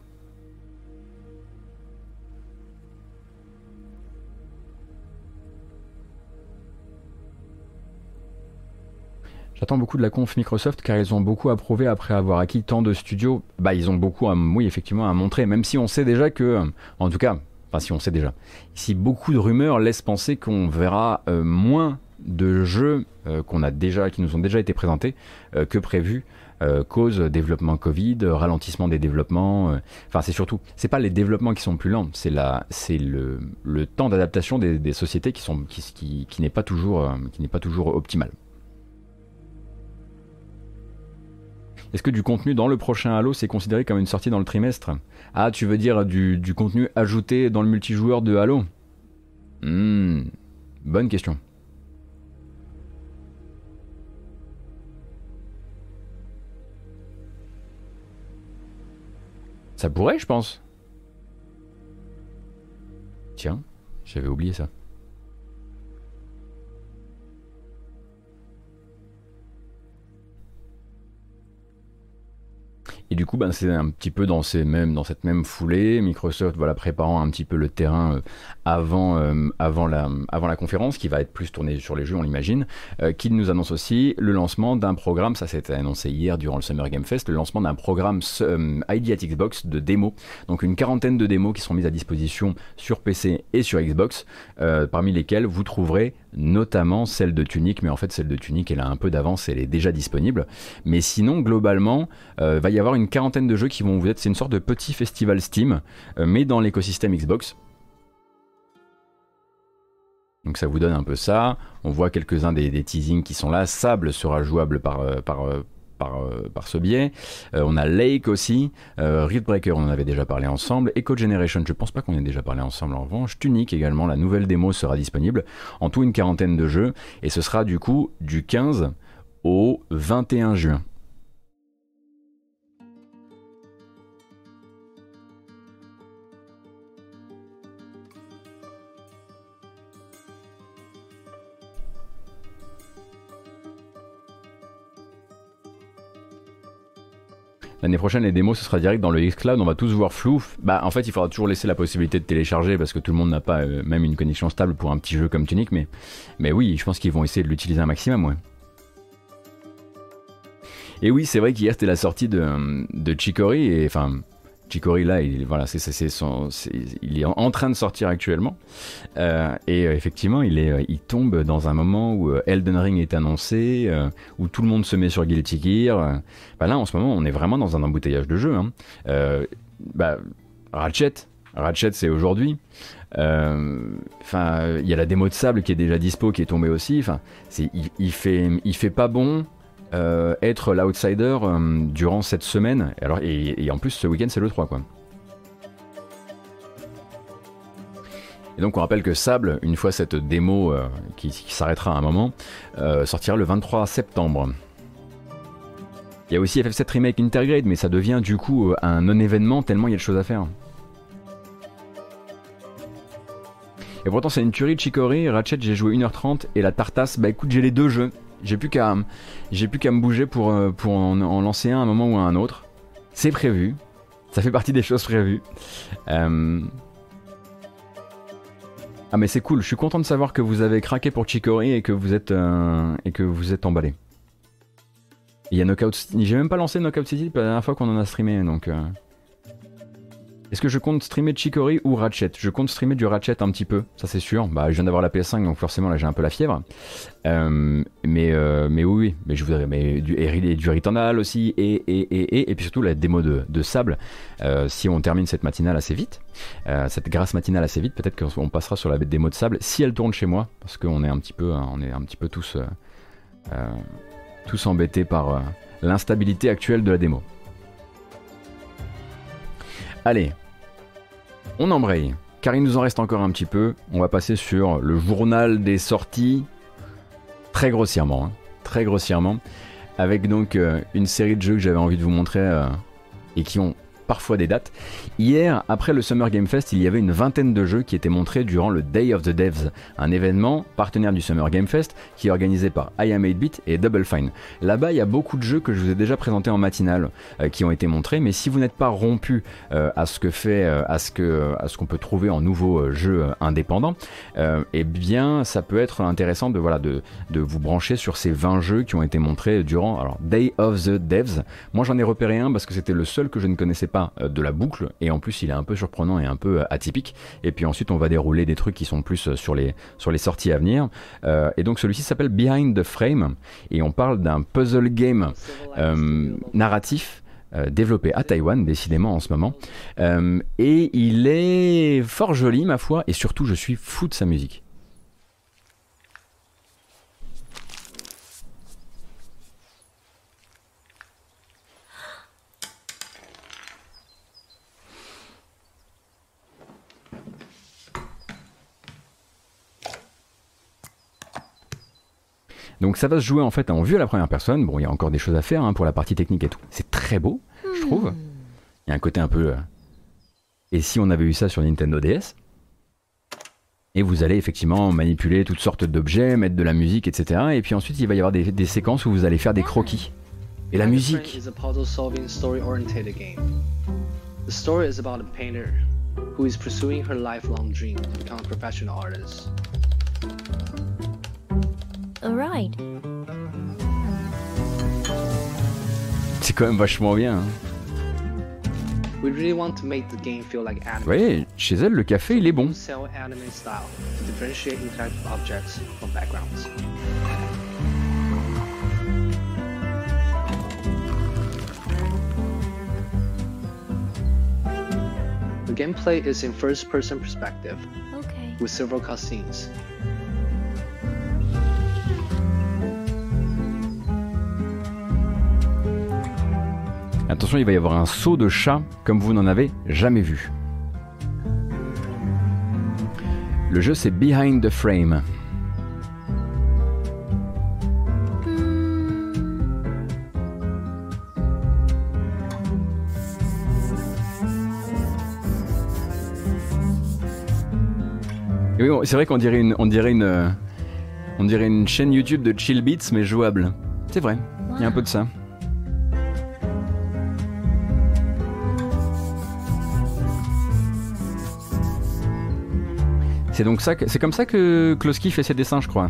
J'attends beaucoup de la conf Microsoft car ils ont beaucoup approuvé après avoir acquis tant de studios. Bah, ils ont beaucoup, à, oui, effectivement, à montrer, même si on sait déjà que, en tout cas, enfin, si on sait déjà, si beaucoup de rumeurs laissent penser qu'on verra euh, moins de jeux euh, qu'on a déjà, qui nous ont déjà été présentés euh, que prévu. cause développement Covid, ralentissement des développements. Enfin, c'est surtout, c'est pas les développements qui sont plus lents, c'est la, c'est le, temps d'adaptation des, des, sociétés qui sont, qui, qui, qui n'est pas toujours, qui n'est pas toujours optimal. Est-ce que du contenu dans le prochain Halo, c'est considéré comme une sortie dans le trimestre? Ah, tu veux dire du, contenu ajouté dans le multijoueur de Halo? Hmm, Bonne question. Ça pourrait, je pense. Tiens, j'avais oublié ça. Et du coup, ben, c'est un petit peu dans, cette même foulée, Microsoft voilà, préparant un petit peu le terrain euh, avant, euh, avant, la, conférence, qui va être plus tournée sur les jeux, on l'imagine, euh, qui nous annonce aussi le lancement d'un programme, ça s'est annoncé hier durant le Summer Game Fest, le lancement d'un programme ID at Xbox de démos. Donc une quarantaine de démos qui sont mises à disposition sur PC et sur Xbox, parmi lesquelles vous trouverez notamment celle de Tunic, mais en fait celle de Tunic elle a un peu d'avance, elle est déjà disponible. Mais sinon, globalement, il va y avoir une quarantaine de jeux qui vont vous être, c'est une sorte de petit festival Steam, euh, mais dans l'écosystème Xbox. Donc ça vous donne un peu ça. On voit quelques-uns des, teasings qui sont là. Sable sera jouable par, euh, par, euh, par, euh, par ce biais. Euh, on a Lake aussi, euh, Rift Breaker, on en avait déjà parlé ensemble. Echo Generation, je pense pas qu'on ait déjà parlé ensemble en revanche. Tunic également, la nouvelle démo sera disponible. En tout, une quarantaine de jeux. Et ce sera du coup du 15 au 21 juin. L'année prochaine, les démos, ce sera direct dans le xCloud, on va tous voir flou. Bah, en fait, il faudra toujours laisser la possibilité de télécharger parce que tout le monde n'a pas euh, même une connexion stable pour un petit jeu comme Tunic, mais, oui, je pense qu'ils vont essayer de l'utiliser un maximum, ouais. Et oui, c'est vrai qu'hier c'était la sortie de, de Chicory, et enfin, Chicory là, il, voilà, il est en, train de sortir actuellement. Euh, et euh, effectivement, il, est, euh, il tombe dans un moment où Elden Ring est annoncé, où tout le monde se met sur Guilty Gear. Bah là, en ce moment, on est vraiment dans un embouteillage de jeux. hein. Bah, Ratchet, Ratchet, c'est aujourd'hui. Enfin, il y a la démo de Sable qui est déjà dispo, qui est tombée aussi. Enfin, il, il fait, il fait pas bon. Euh, être l'outsider euh, durant cette semaine. Et, en plus, ce week-end, c'est le 3, quoi. Et donc on rappelle que Sable, une fois cette démo euh, qui, s'arrêtera à un moment, sortira le 23 septembre. Il y a aussi FF7 Remake Intergrade, mais ça devient du coup un non-événement tellement il y a de choses à faire. Et pourtant c'est une tuerie de Chicory, Ratchet j'ai joué 1h30 et la Tartas, bah écoute j'ai les deux jeux. J'ai plus qu'à j'ai plus qu'à me bouger pour, euh, pour en, lancer un à un moment ou à un autre. C'est prévu. Ça fait partie des choses prévues. Euh, ah mais c'est cool, je suis content de savoir que vous avez craqué pour Chicory et que vous êtes euh, et que vous êtes emballé. Il y a j'ai même pas lancé Knockout City la dernière fois qu'on en a streamé donc. Est-ce que je compte streamer Chicory ou Ratchet? Je compte streamer du Ratchet un petit peu, ça c'est sûr. Bah je viens d'avoir la PS5 donc forcément là j'ai un peu la fièvre. Euh, mais euh, mais oui, oui, mais je voudrais mais du et du aussi et et, et et et puis surtout la démo de, de Sable. Euh, si on termine cette matinale assez vite, cette grâce matinale assez vite, peut-être qu'on passera sur la démo de Sable si elle tourne chez moi parce qu'on est un petit peu on est un petit peu tous tous embêtés par l'instabilité actuelle de la démo. Allez, on embraye, car il nous en reste encore un petit peu. On va passer sur le journal des sorties, très grossièrement, hein, très grossièrement, avec donc euh, une série de jeux que j'avais envie de vous montrer euh, et qui ont parfois des dates. Hier, après le Summer Game Fest, il y avait une vingtaine de jeux qui étaient montrés durant le Day of the Devs, un événement partenaire du Summer Game Fest qui est organisé par I Am 8-Bit et Double Fine. Là-bas, il y a beaucoup de jeux que je vous ai déjà présentés en matinale euh, qui ont été montrés, mais si vous n'êtes pas rompu euh, à ce que fait, euh, à ce que, à ce qu'on peut trouver en nouveaux jeux indépendants, eh bien, ça peut être intéressant de voilà de, de vous brancher sur ces 20 jeux qui ont été montrés durant alors Day of the Devs. Moi, j'en ai repéré un parce que c'était le seul que je ne connaissais pas euh, de la boucle et en plus, il est un peu surprenant et un peu euh, atypique. Et puis ensuite, on va dérouler des trucs qui sont plus euh, sur les sur les sorties à venir. Euh, et donc, celui-ci s'appelle Behind the Frame et on parle d'un puzzle game euh, narratif euh, développé à Taïwan, décidément en ce moment. Euh, et il est fort joli, ma foi, et surtout, je suis fou de sa musique. Donc ça va se jouer en fait en vue à la première personne. Bon, il y a encore des choses à faire hein, pour la partie technique et tout. C'est très beau, je trouve. Il y a un côté un peu. euh, Et si on avait eu ça sur Nintendo DS Et vous allez effectivement manipuler toutes sortes d'objets, mettre de la musique, etc. Et puis ensuite, il va y avoir des, des séquences où vous allez faire des croquis. Et la musique. The story is about a painter who is pursuing her lifelong dream to become a professional artist. Alright. C'est quand même vachement bien. hein. We really want to make the game feel like anime. voyez, chez elle, le café, il est bon. Style differentiate objects from backgrounds. The gameplay is in first-person perspective Okay. with several cutscenes. Attention, il va y avoir un saut de chat comme vous n'en avez jamais vu. Le jeu c'est Behind the Frame. Oui, c'est vrai qu'on dirait une, on dirait une, euh, on dirait une chaîne YouTube de chill beats mais jouable. C'est vrai, il y a un peu de ça. C'est donc ça, que- c'est comme ça que Kloski fait ses dessins, je crois.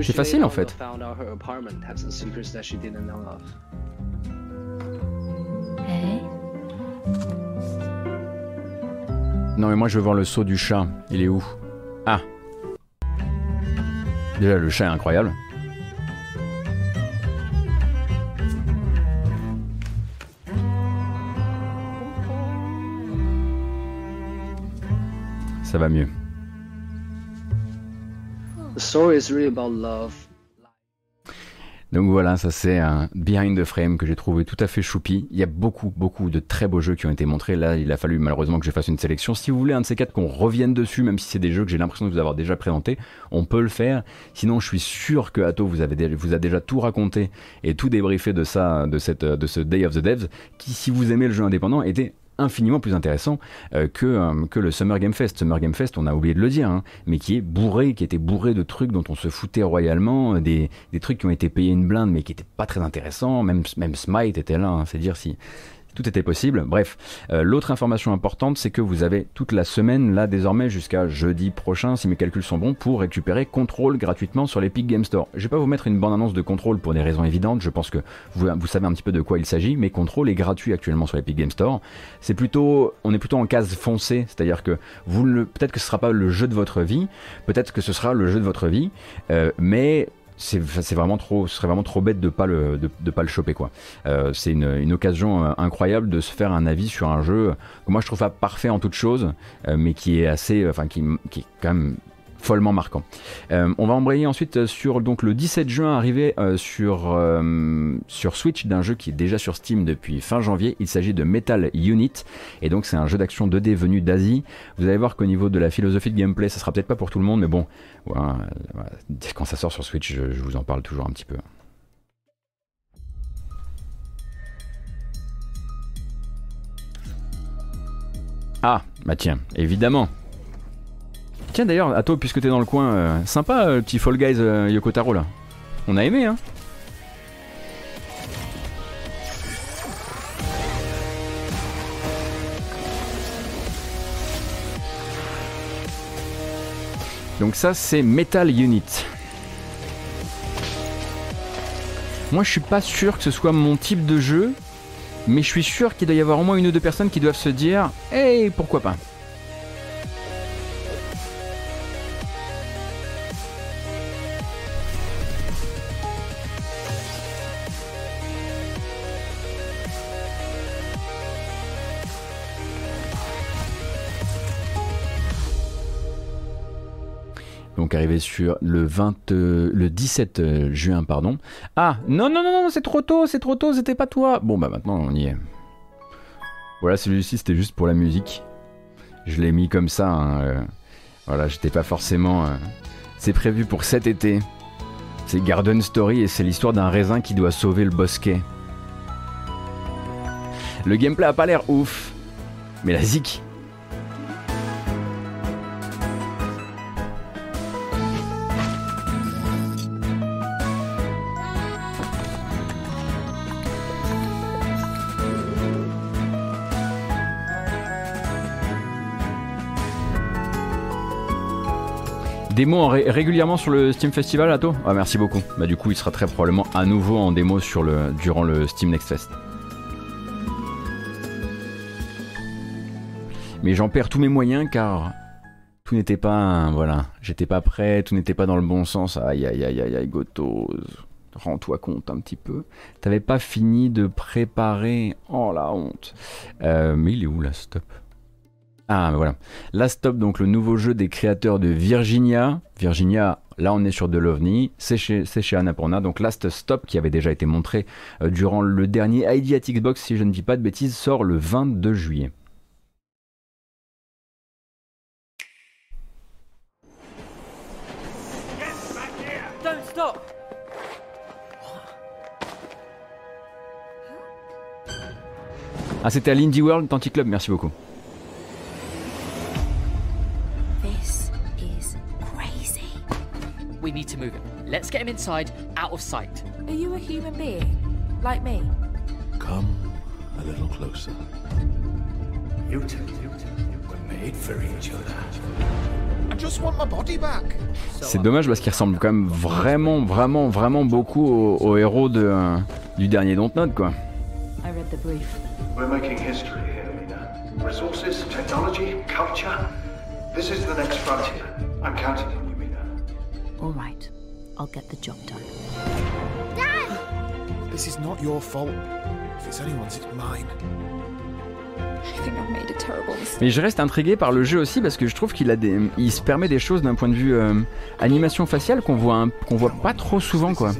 C'est facile, en fait. え Non mais moi je veux voir le saut du chat. Il est où? Ah. Déjà le chat est incroyable. Ça va mieux. The story is really about love. Donc voilà, ça c'est un behind the frame que j'ai trouvé tout à fait choupi. Il y a beaucoup, beaucoup de très beaux jeux qui ont été montrés. Là, il a fallu malheureusement que je fasse une sélection. Si vous voulez un de ces quatre qu'on revienne dessus, même si c'est des jeux que j'ai l'impression de vous avoir déjà présentés, on peut le faire. Sinon, je suis sûr que Atto vous, avez vous a déjà tout raconté et tout débriefé de ça, de, cette, de ce Day of the Devs, qui, si vous aimez le jeu indépendant, était infiniment plus intéressant euh, que, euh, que le Summer Game Fest. Summer Game Fest, on a oublié de le dire, hein, mais qui est bourré, qui était bourré de trucs dont on se foutait royalement, euh, des, des trucs qui ont été payés une blinde mais qui étaient pas très intéressants. Même, même Smite était là, hein, c'est dire si tout était possible. Bref, euh, l'autre information importante, c'est que vous avez toute la semaine, là désormais jusqu'à jeudi prochain, si mes calculs sont bons, pour récupérer Control gratuitement sur l'Epic Game Store. Je vais pas vous mettre une bande-annonce de Control pour des raisons évidentes, je pense que vous, savez un petit peu de quoi il s'agit, mais Control est gratuit actuellement sur l'Epic Game Store. C'est plutôt, on est plutôt en case foncée, c'est-à-dire que vous peut-être que ce sera pas le jeu de votre vie, peut-être que ce sera le jeu de votre vie, euh, mais c'est vraiment trop ce serait vraiment trop bête de pas le de pas le choper quoi. Euh, c'est une, une occasion euh, incroyable de se faire un avis sur un jeu que moi je trouve pas parfait en toute chose euh, mais qui est assez enfin qui, qui est quand même follement marquant. Euh, on va embrayer ensuite sur donc le 17 juin arrivé euh, sur euh, sur Switch d'un jeu qui est déjà sur Steam depuis fin janvier. Il s'agit de Metal Unit et donc c'est un jeu d'action 2D venu d'Asie. Vous allez voir qu'au niveau de la philosophie de gameplay, ça sera peut-être pas pour tout le monde, mais bon, quand ça sort sur Switch, je vous en parle toujours un petit peu. Ah, bah tiens, évidemment. Tiens d'ailleurs, Atto, puisque t'es dans le coin, euh, sympa euh, petit Fall Guys euh, Yoko Taro là. On a aimé, hein Donc ça c'est Metal Unit. Moi je suis pas sûr que ce soit mon type de jeu, mais je suis sûr qu'il doit y avoir au moins une ou deux personnes qui doivent se dire Hey, pourquoi pas? Arrivé sur le 20, euh, le 17 euh, juin, pardon. Ah non non non non, c'est trop tôt, c'est trop tôt, c'était pas toi. Bon bah maintenant on y est. Voilà, celui-ci c'était juste pour la musique. Je l'ai mis comme ça. hein, euh, voilà, j'étais pas forcément. C'est prévu pour cet été. C'est Garden Story et c'est l'histoire d'un raisin qui doit sauver le bosquet. Le gameplay a pas l'air ouf, mais la zik. Démo en ré- régulièrement sur le Steam Festival, Ato Ah, merci beaucoup. Bah, du coup, il sera très probablement à nouveau en démo sur le, durant le Steam Next Fest. Mais j'en perds tous mes moyens car tout n'était pas. voilà, j'étais pas prêt, tout n'était pas dans le bon sens. Aïe aïe aïe aïe aïe, Gotos. Rends-toi compte un petit peu. T'avais pas fini de préparer. Oh la honte. Euh, mais il est où là, stop Ah, voilà. Last Stop, donc le nouveau jeu des créateurs de Virginia. Virginia, là on est sur de l'OVNI, c'est chez, chez Annapurna. Donc Last Stop, qui avait déjà été montré euh, durant le dernier ID at Xbox, si je ne dis pas de bêtises, sort le 22 juillet. Ah, c'était à l'Indie World Tanti Club, merci beaucoup. We need to move him. Let's get him inside, out of sight. Are you a human being? Like me? Come a little closer. You two, you two, were made for each other. I just want my body back. C'est dommage parce qu'il ressemble quand même vraiment, vraiment, vraiment beaucoup au, au héros de, euh, du dernier Dontnod, quoi. I read the brief. We're making history here, Mina. Resources, technology, culture. This is the next frontier. I'm counting on you. All right. I'll get the job done. This is not your fault. If it's anyone's, it's mine. I think I've made a terrible mistake. Mais je reste intrigué par le jeu aussi parce que je trouve qu'il a des, il se permet des choses d'un point de vue euh, animation faciale qu'on voit, un- qu'on voit pas trop souvent, quoi.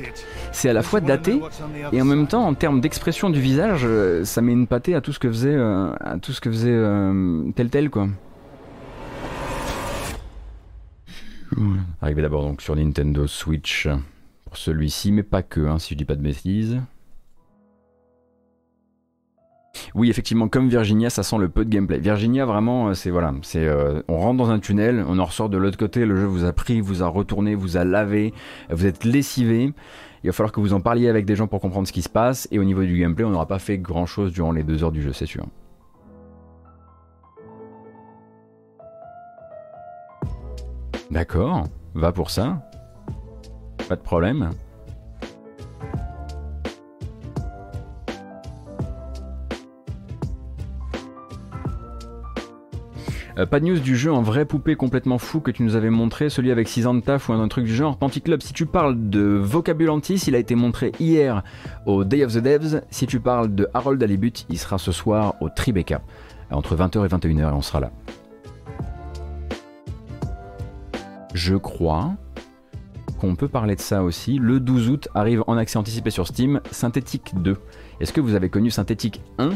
C'est à la fois daté et en même temps en termes d'expression du visage, euh, ça met une pâtée à tout ce que faisait, euh, à tout ce que faisait euh, tel tel, quoi. Arrivé d'abord donc sur Nintendo Switch pour celui-ci, mais pas que, hein, si je dis pas de bêtises. Oui, effectivement, comme Virginia, ça sent le peu de gameplay. Virginia, vraiment, euh, c'est voilà, c'est euh, on rentre dans un tunnel, on en ressort de l'autre côté, le jeu vous a pris, vous a retourné, vous a lavé, vous êtes lessivé. Il va falloir que vous en parliez avec des gens pour comprendre ce qui se passe. Et au niveau du gameplay, on n'aura pas fait grand chose durant les deux heures du jeu, c'est sûr. D'accord, va pour ça. Pas de problème. Euh, pas de news du jeu en vraie poupée complètement fou que tu nous avais montré, celui avec 6 ans de taf ou un, truc du genre. Club, si tu parles de Vocabulantis, il a été montré hier au Day of the Devs. Si tu parles de Harold Alibut, il sera ce soir au Tribeca, entre 20h et 21h, et on sera là. Je crois qu'on peut parler de ça aussi. Le 12 août arrive en accès anticipé sur Steam Synthétique 2. Est-ce que vous avez connu Synthétique 1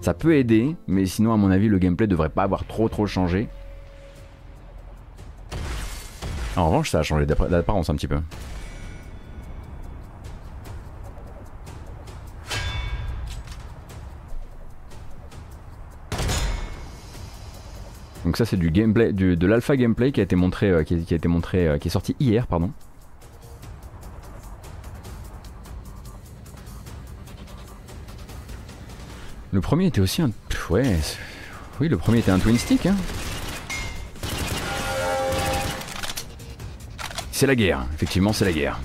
ça peut aider, mais sinon à mon avis le gameplay devrait pas avoir trop trop changé. En revanche ça a changé d'appar- d'apparence un petit peu. Donc ça c'est du gameplay, de l'alpha gameplay qui a été montré, euh, qui, a, été montré, euh, qui est sorti hier pardon. Le premier était aussi un. Ouais. Oui, le premier était un twin stick. Hein. C'est la guerre, effectivement, c'est la guerre.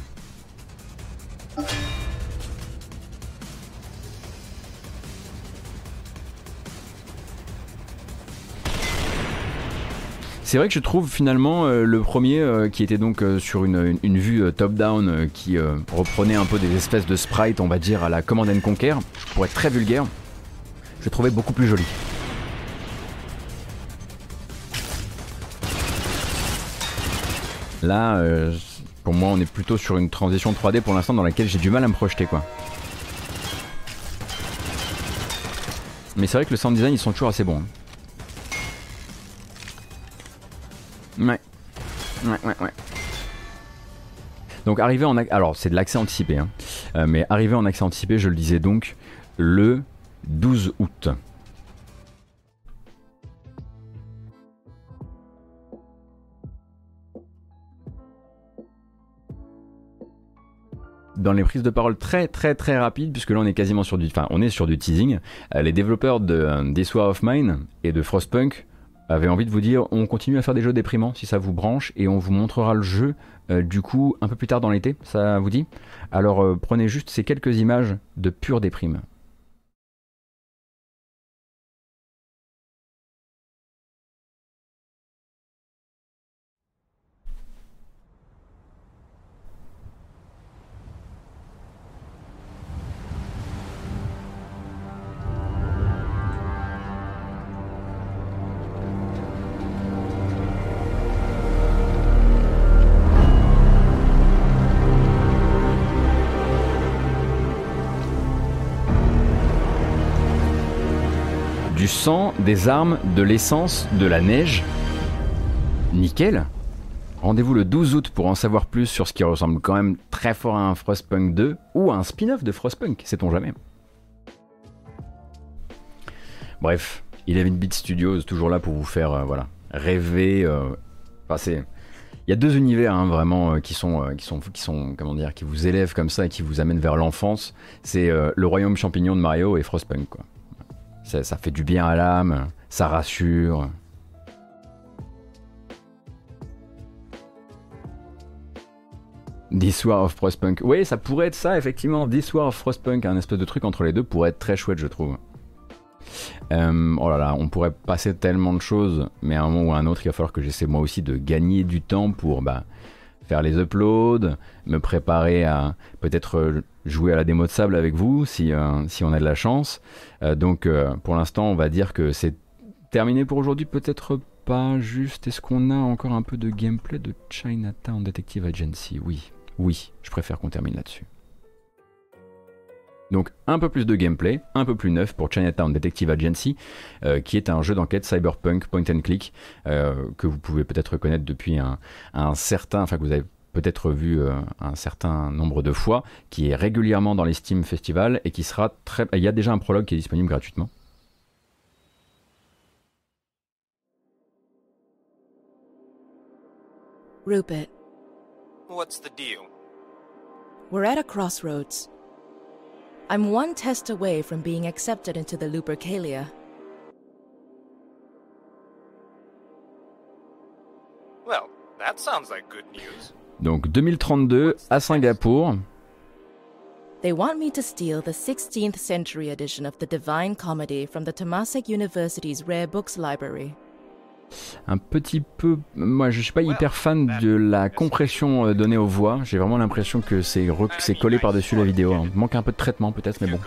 C'est vrai que je trouve finalement euh, le premier euh, qui était donc euh, sur une, vue top-down qui reprenait un peu des espèces de sprites, on va dire, à la Command and Conquer, pour être très vulgaire, je trouvais beaucoup plus joli. Là, pour moi, on est plutôt sur une transition 3D pour l'instant dans laquelle j'ai du mal à me projeter, quoi. Mais c'est vrai que le sound design, ils sont toujours assez bons. hein. Ouais. Ouais, ouais. Donc arrivé en alors c'est de l'accès anticipé, hein. Euh, mais arrivé en accès anticipé, je le disais donc le 12 août. Dans les prises de parole très très très rapides, puisque là on est quasiment sur du, enfin on est sur du teasing. euh, les développeurs de euh, of Mine et de Frostpunk avaient envie de vous dire on continue à faire des jeux déprimants si ça vous branche et on vous montrera le jeu euh, du coup un peu plus tard dans l'été, ça vous dit? Alors euh, prenez juste ces quelques images de pure déprime. Sang, des armes, de l'essence, de la neige. Nickel. Rendez-vous le 12 août pour en savoir plus sur ce qui ressemble quand même très fort à un Frostpunk 2 ou à un spin-off de Frostpunk, sait-on jamais. Bref, il une Beat Studios toujours là pour vous faire euh, rêver. Euh, il y a deux univers hein, vraiment euh, qui sont qui sont qui qui vous élèvent comme ça et qui vous amènent vers l'enfance. C'est le royaume champignon de Mario et Frostpunk quoi. Ça, fait du bien à l'âme, ça rassure. This War of Frostpunk. Oui, ça pourrait être ça, effectivement. This War of Frostpunk, un espèce de truc entre les deux pourrait être très chouette, je trouve. Euh, oh là là, on pourrait passer tellement de choses, mais à un moment ou à un autre, il va falloir que j'essaie moi aussi de gagner du temps pour bah, faire les uploads, me préparer à peut-être euh, jouer à la démo de sable avec vous si, euh, si on a de la chance. donc pour l'instant, on va dire que c'est terminé pour aujourd'hui, peut-être pas juste. Est-ce qu'on a encore un peu de gameplay de Chinatown Detective Agency? Oui, oui, je préfère qu'on termine là-dessus. Donc un peu plus de gameplay, un peu plus neuf pour Chinatown Detective Agency, euh, qui est un jeu d'enquête cyberpunk point and click euh, que vous pouvez peut-être reconnaître depuis un, certain, enfin que vous avez peut-être vu euh, un certain nombre de fois, qui est régulièrement dans les Steam Festival et qui sera très. Il y a déjà un prologue qui est disponible gratuitement. Rupert. What's the deal? We're at a crossroads. I'm one test away from being accepted into the Lupercalia. Well, that sounds like good news. Donc 2032 à Singapour. They want me to steal the 16th century edition of the Divine Comedy from the Temasek University's Rare Books Library. Un petit peu. Moi, je suis pas hyper fan de la compression euh, donnée aux voix. J'ai vraiment l'impression que c'est c'est collé par-dessus la vidéo. Hein. Manque un peu de traitement peut-être, mais bon.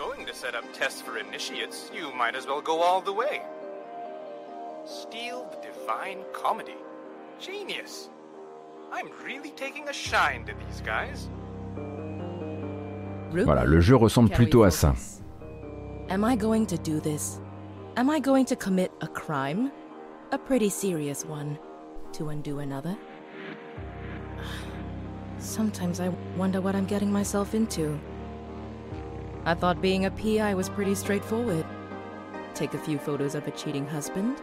Voilà, le jeu ressemble plutôt à ça. Am I going to do this? Am I going to commit a crime? A pretty serious one to undo another. Sometimes I wonder what I'm getting myself into. I thought being a PI was pretty straightforward. Take a few photos of a cheating husband,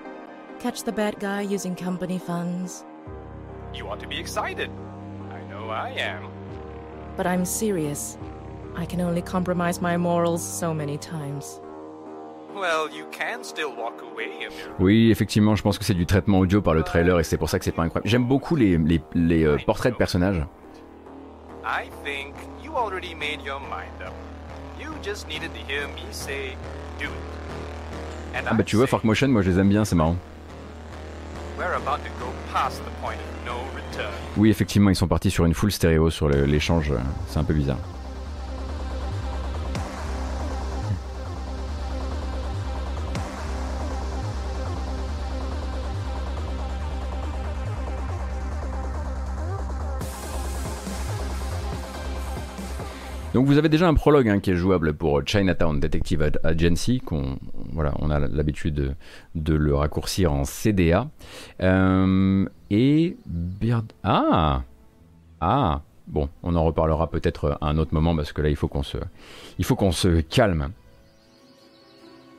catch the bad guy using company funds. You ought to be excited. I know I am. But I'm serious. I can only compromise my morals so many times. Oui, effectivement, je pense que c'est du traitement audio par le trailer et c'est pour ça que c'est pas incroyable. J'aime beaucoup les, les, les euh, portraits de personnages. Ah bah tu vois, Fork Motion, moi je les aime bien, c'est marrant. Oui, effectivement, ils sont partis sur une full stéréo sur l'échange, c'est un peu bizarre. Donc vous avez déjà un prologue hein, qui est jouable pour Chinatown Detective Agency, qu'on voilà, on a l'habitude de, le raccourcir en CDA. Euh, et ah ah bon, on en reparlera peut-être à un autre moment parce que là il faut qu'on se il faut qu'on se calme.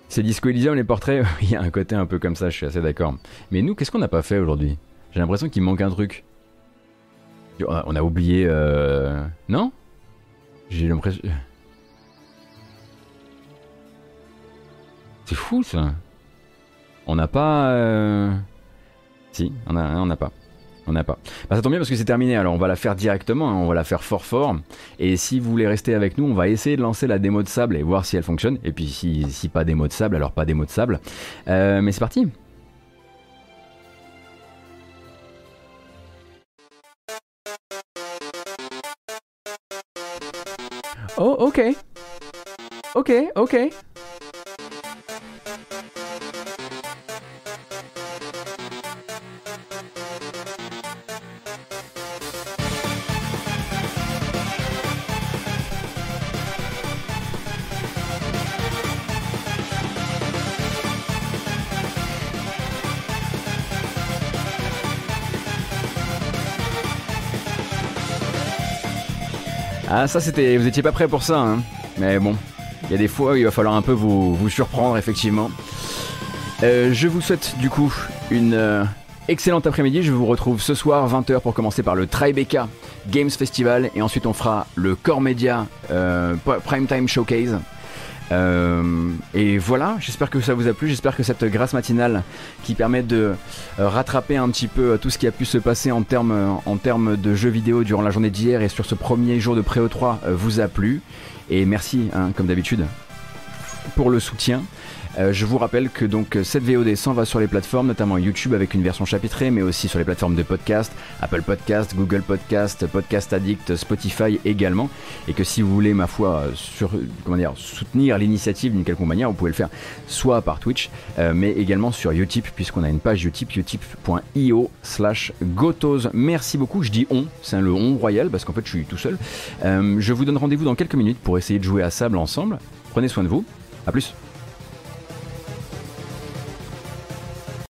C'est Disco Elysium les portraits, (laughs) il y a un côté un peu comme ça, je suis assez d'accord. Mais nous, qu'est-ce qu'on n'a pas fait aujourd'hui? J'ai l'impression qu'il manque un truc. On a, oublié, euh... non? J'ai l'impression. C'est fou ça. On n'a pas. Euh, si, on a, on n'a pas. On n'a pas. Bah, ça tombe bien parce que c'est terminé. Alors on va la faire directement. Hein. On va la faire fort fort. Et si vous voulez rester avec nous, on va essayer de lancer la démo de sable et voir si elle fonctionne. Et puis si, si pas démo de sable, alors pas démo de sable. Euh, mais c'est parti. Oh, okay. Okay, okay. Ah, ça c'était. Vous étiez pas prêt pour ça, hein. Mais bon, il y a des fois où il va falloir un peu vous, surprendre, effectivement. Euh, je vous souhaite du coup une euh, excellente après-midi. Je vous retrouve ce soir 20h pour commencer par le Tribeca Games Festival et ensuite on fera le Core Media euh, Primetime Showcase. Euh, et voilà, j'espère que ça vous a plu, j'espère que cette grâce matinale qui permet de euh, rattraper un petit peu tout ce qui a pu se passer en termes, en de jeux vidéo durant la journée d'hier et sur ce premier jour de Pré 3 vous a plu. Et merci, hein, comme d'habitude, pour le soutien. Euh, je vous rappelle que donc cette VOD s'en va sur les plateformes, notamment YouTube avec une version chapitrée, mais aussi sur les plateformes de podcast, Apple Podcast, Google Podcast, Podcast Addict, Spotify également. Et que si vous voulez, ma foi, dire, soutenir l'initiative d'une quelconque manière, vous pouvez le faire soit par Twitch, euh, mais également sur Utip, puisqu'on a une page Utip, utip.io slash gotos. Merci beaucoup, je dis on, c'est le on royal, parce qu'en fait je suis tout seul. Euh, je vous donne rendez-vous dans quelques minutes pour essayer de jouer à sable ensemble. Prenez soin de vous, à plus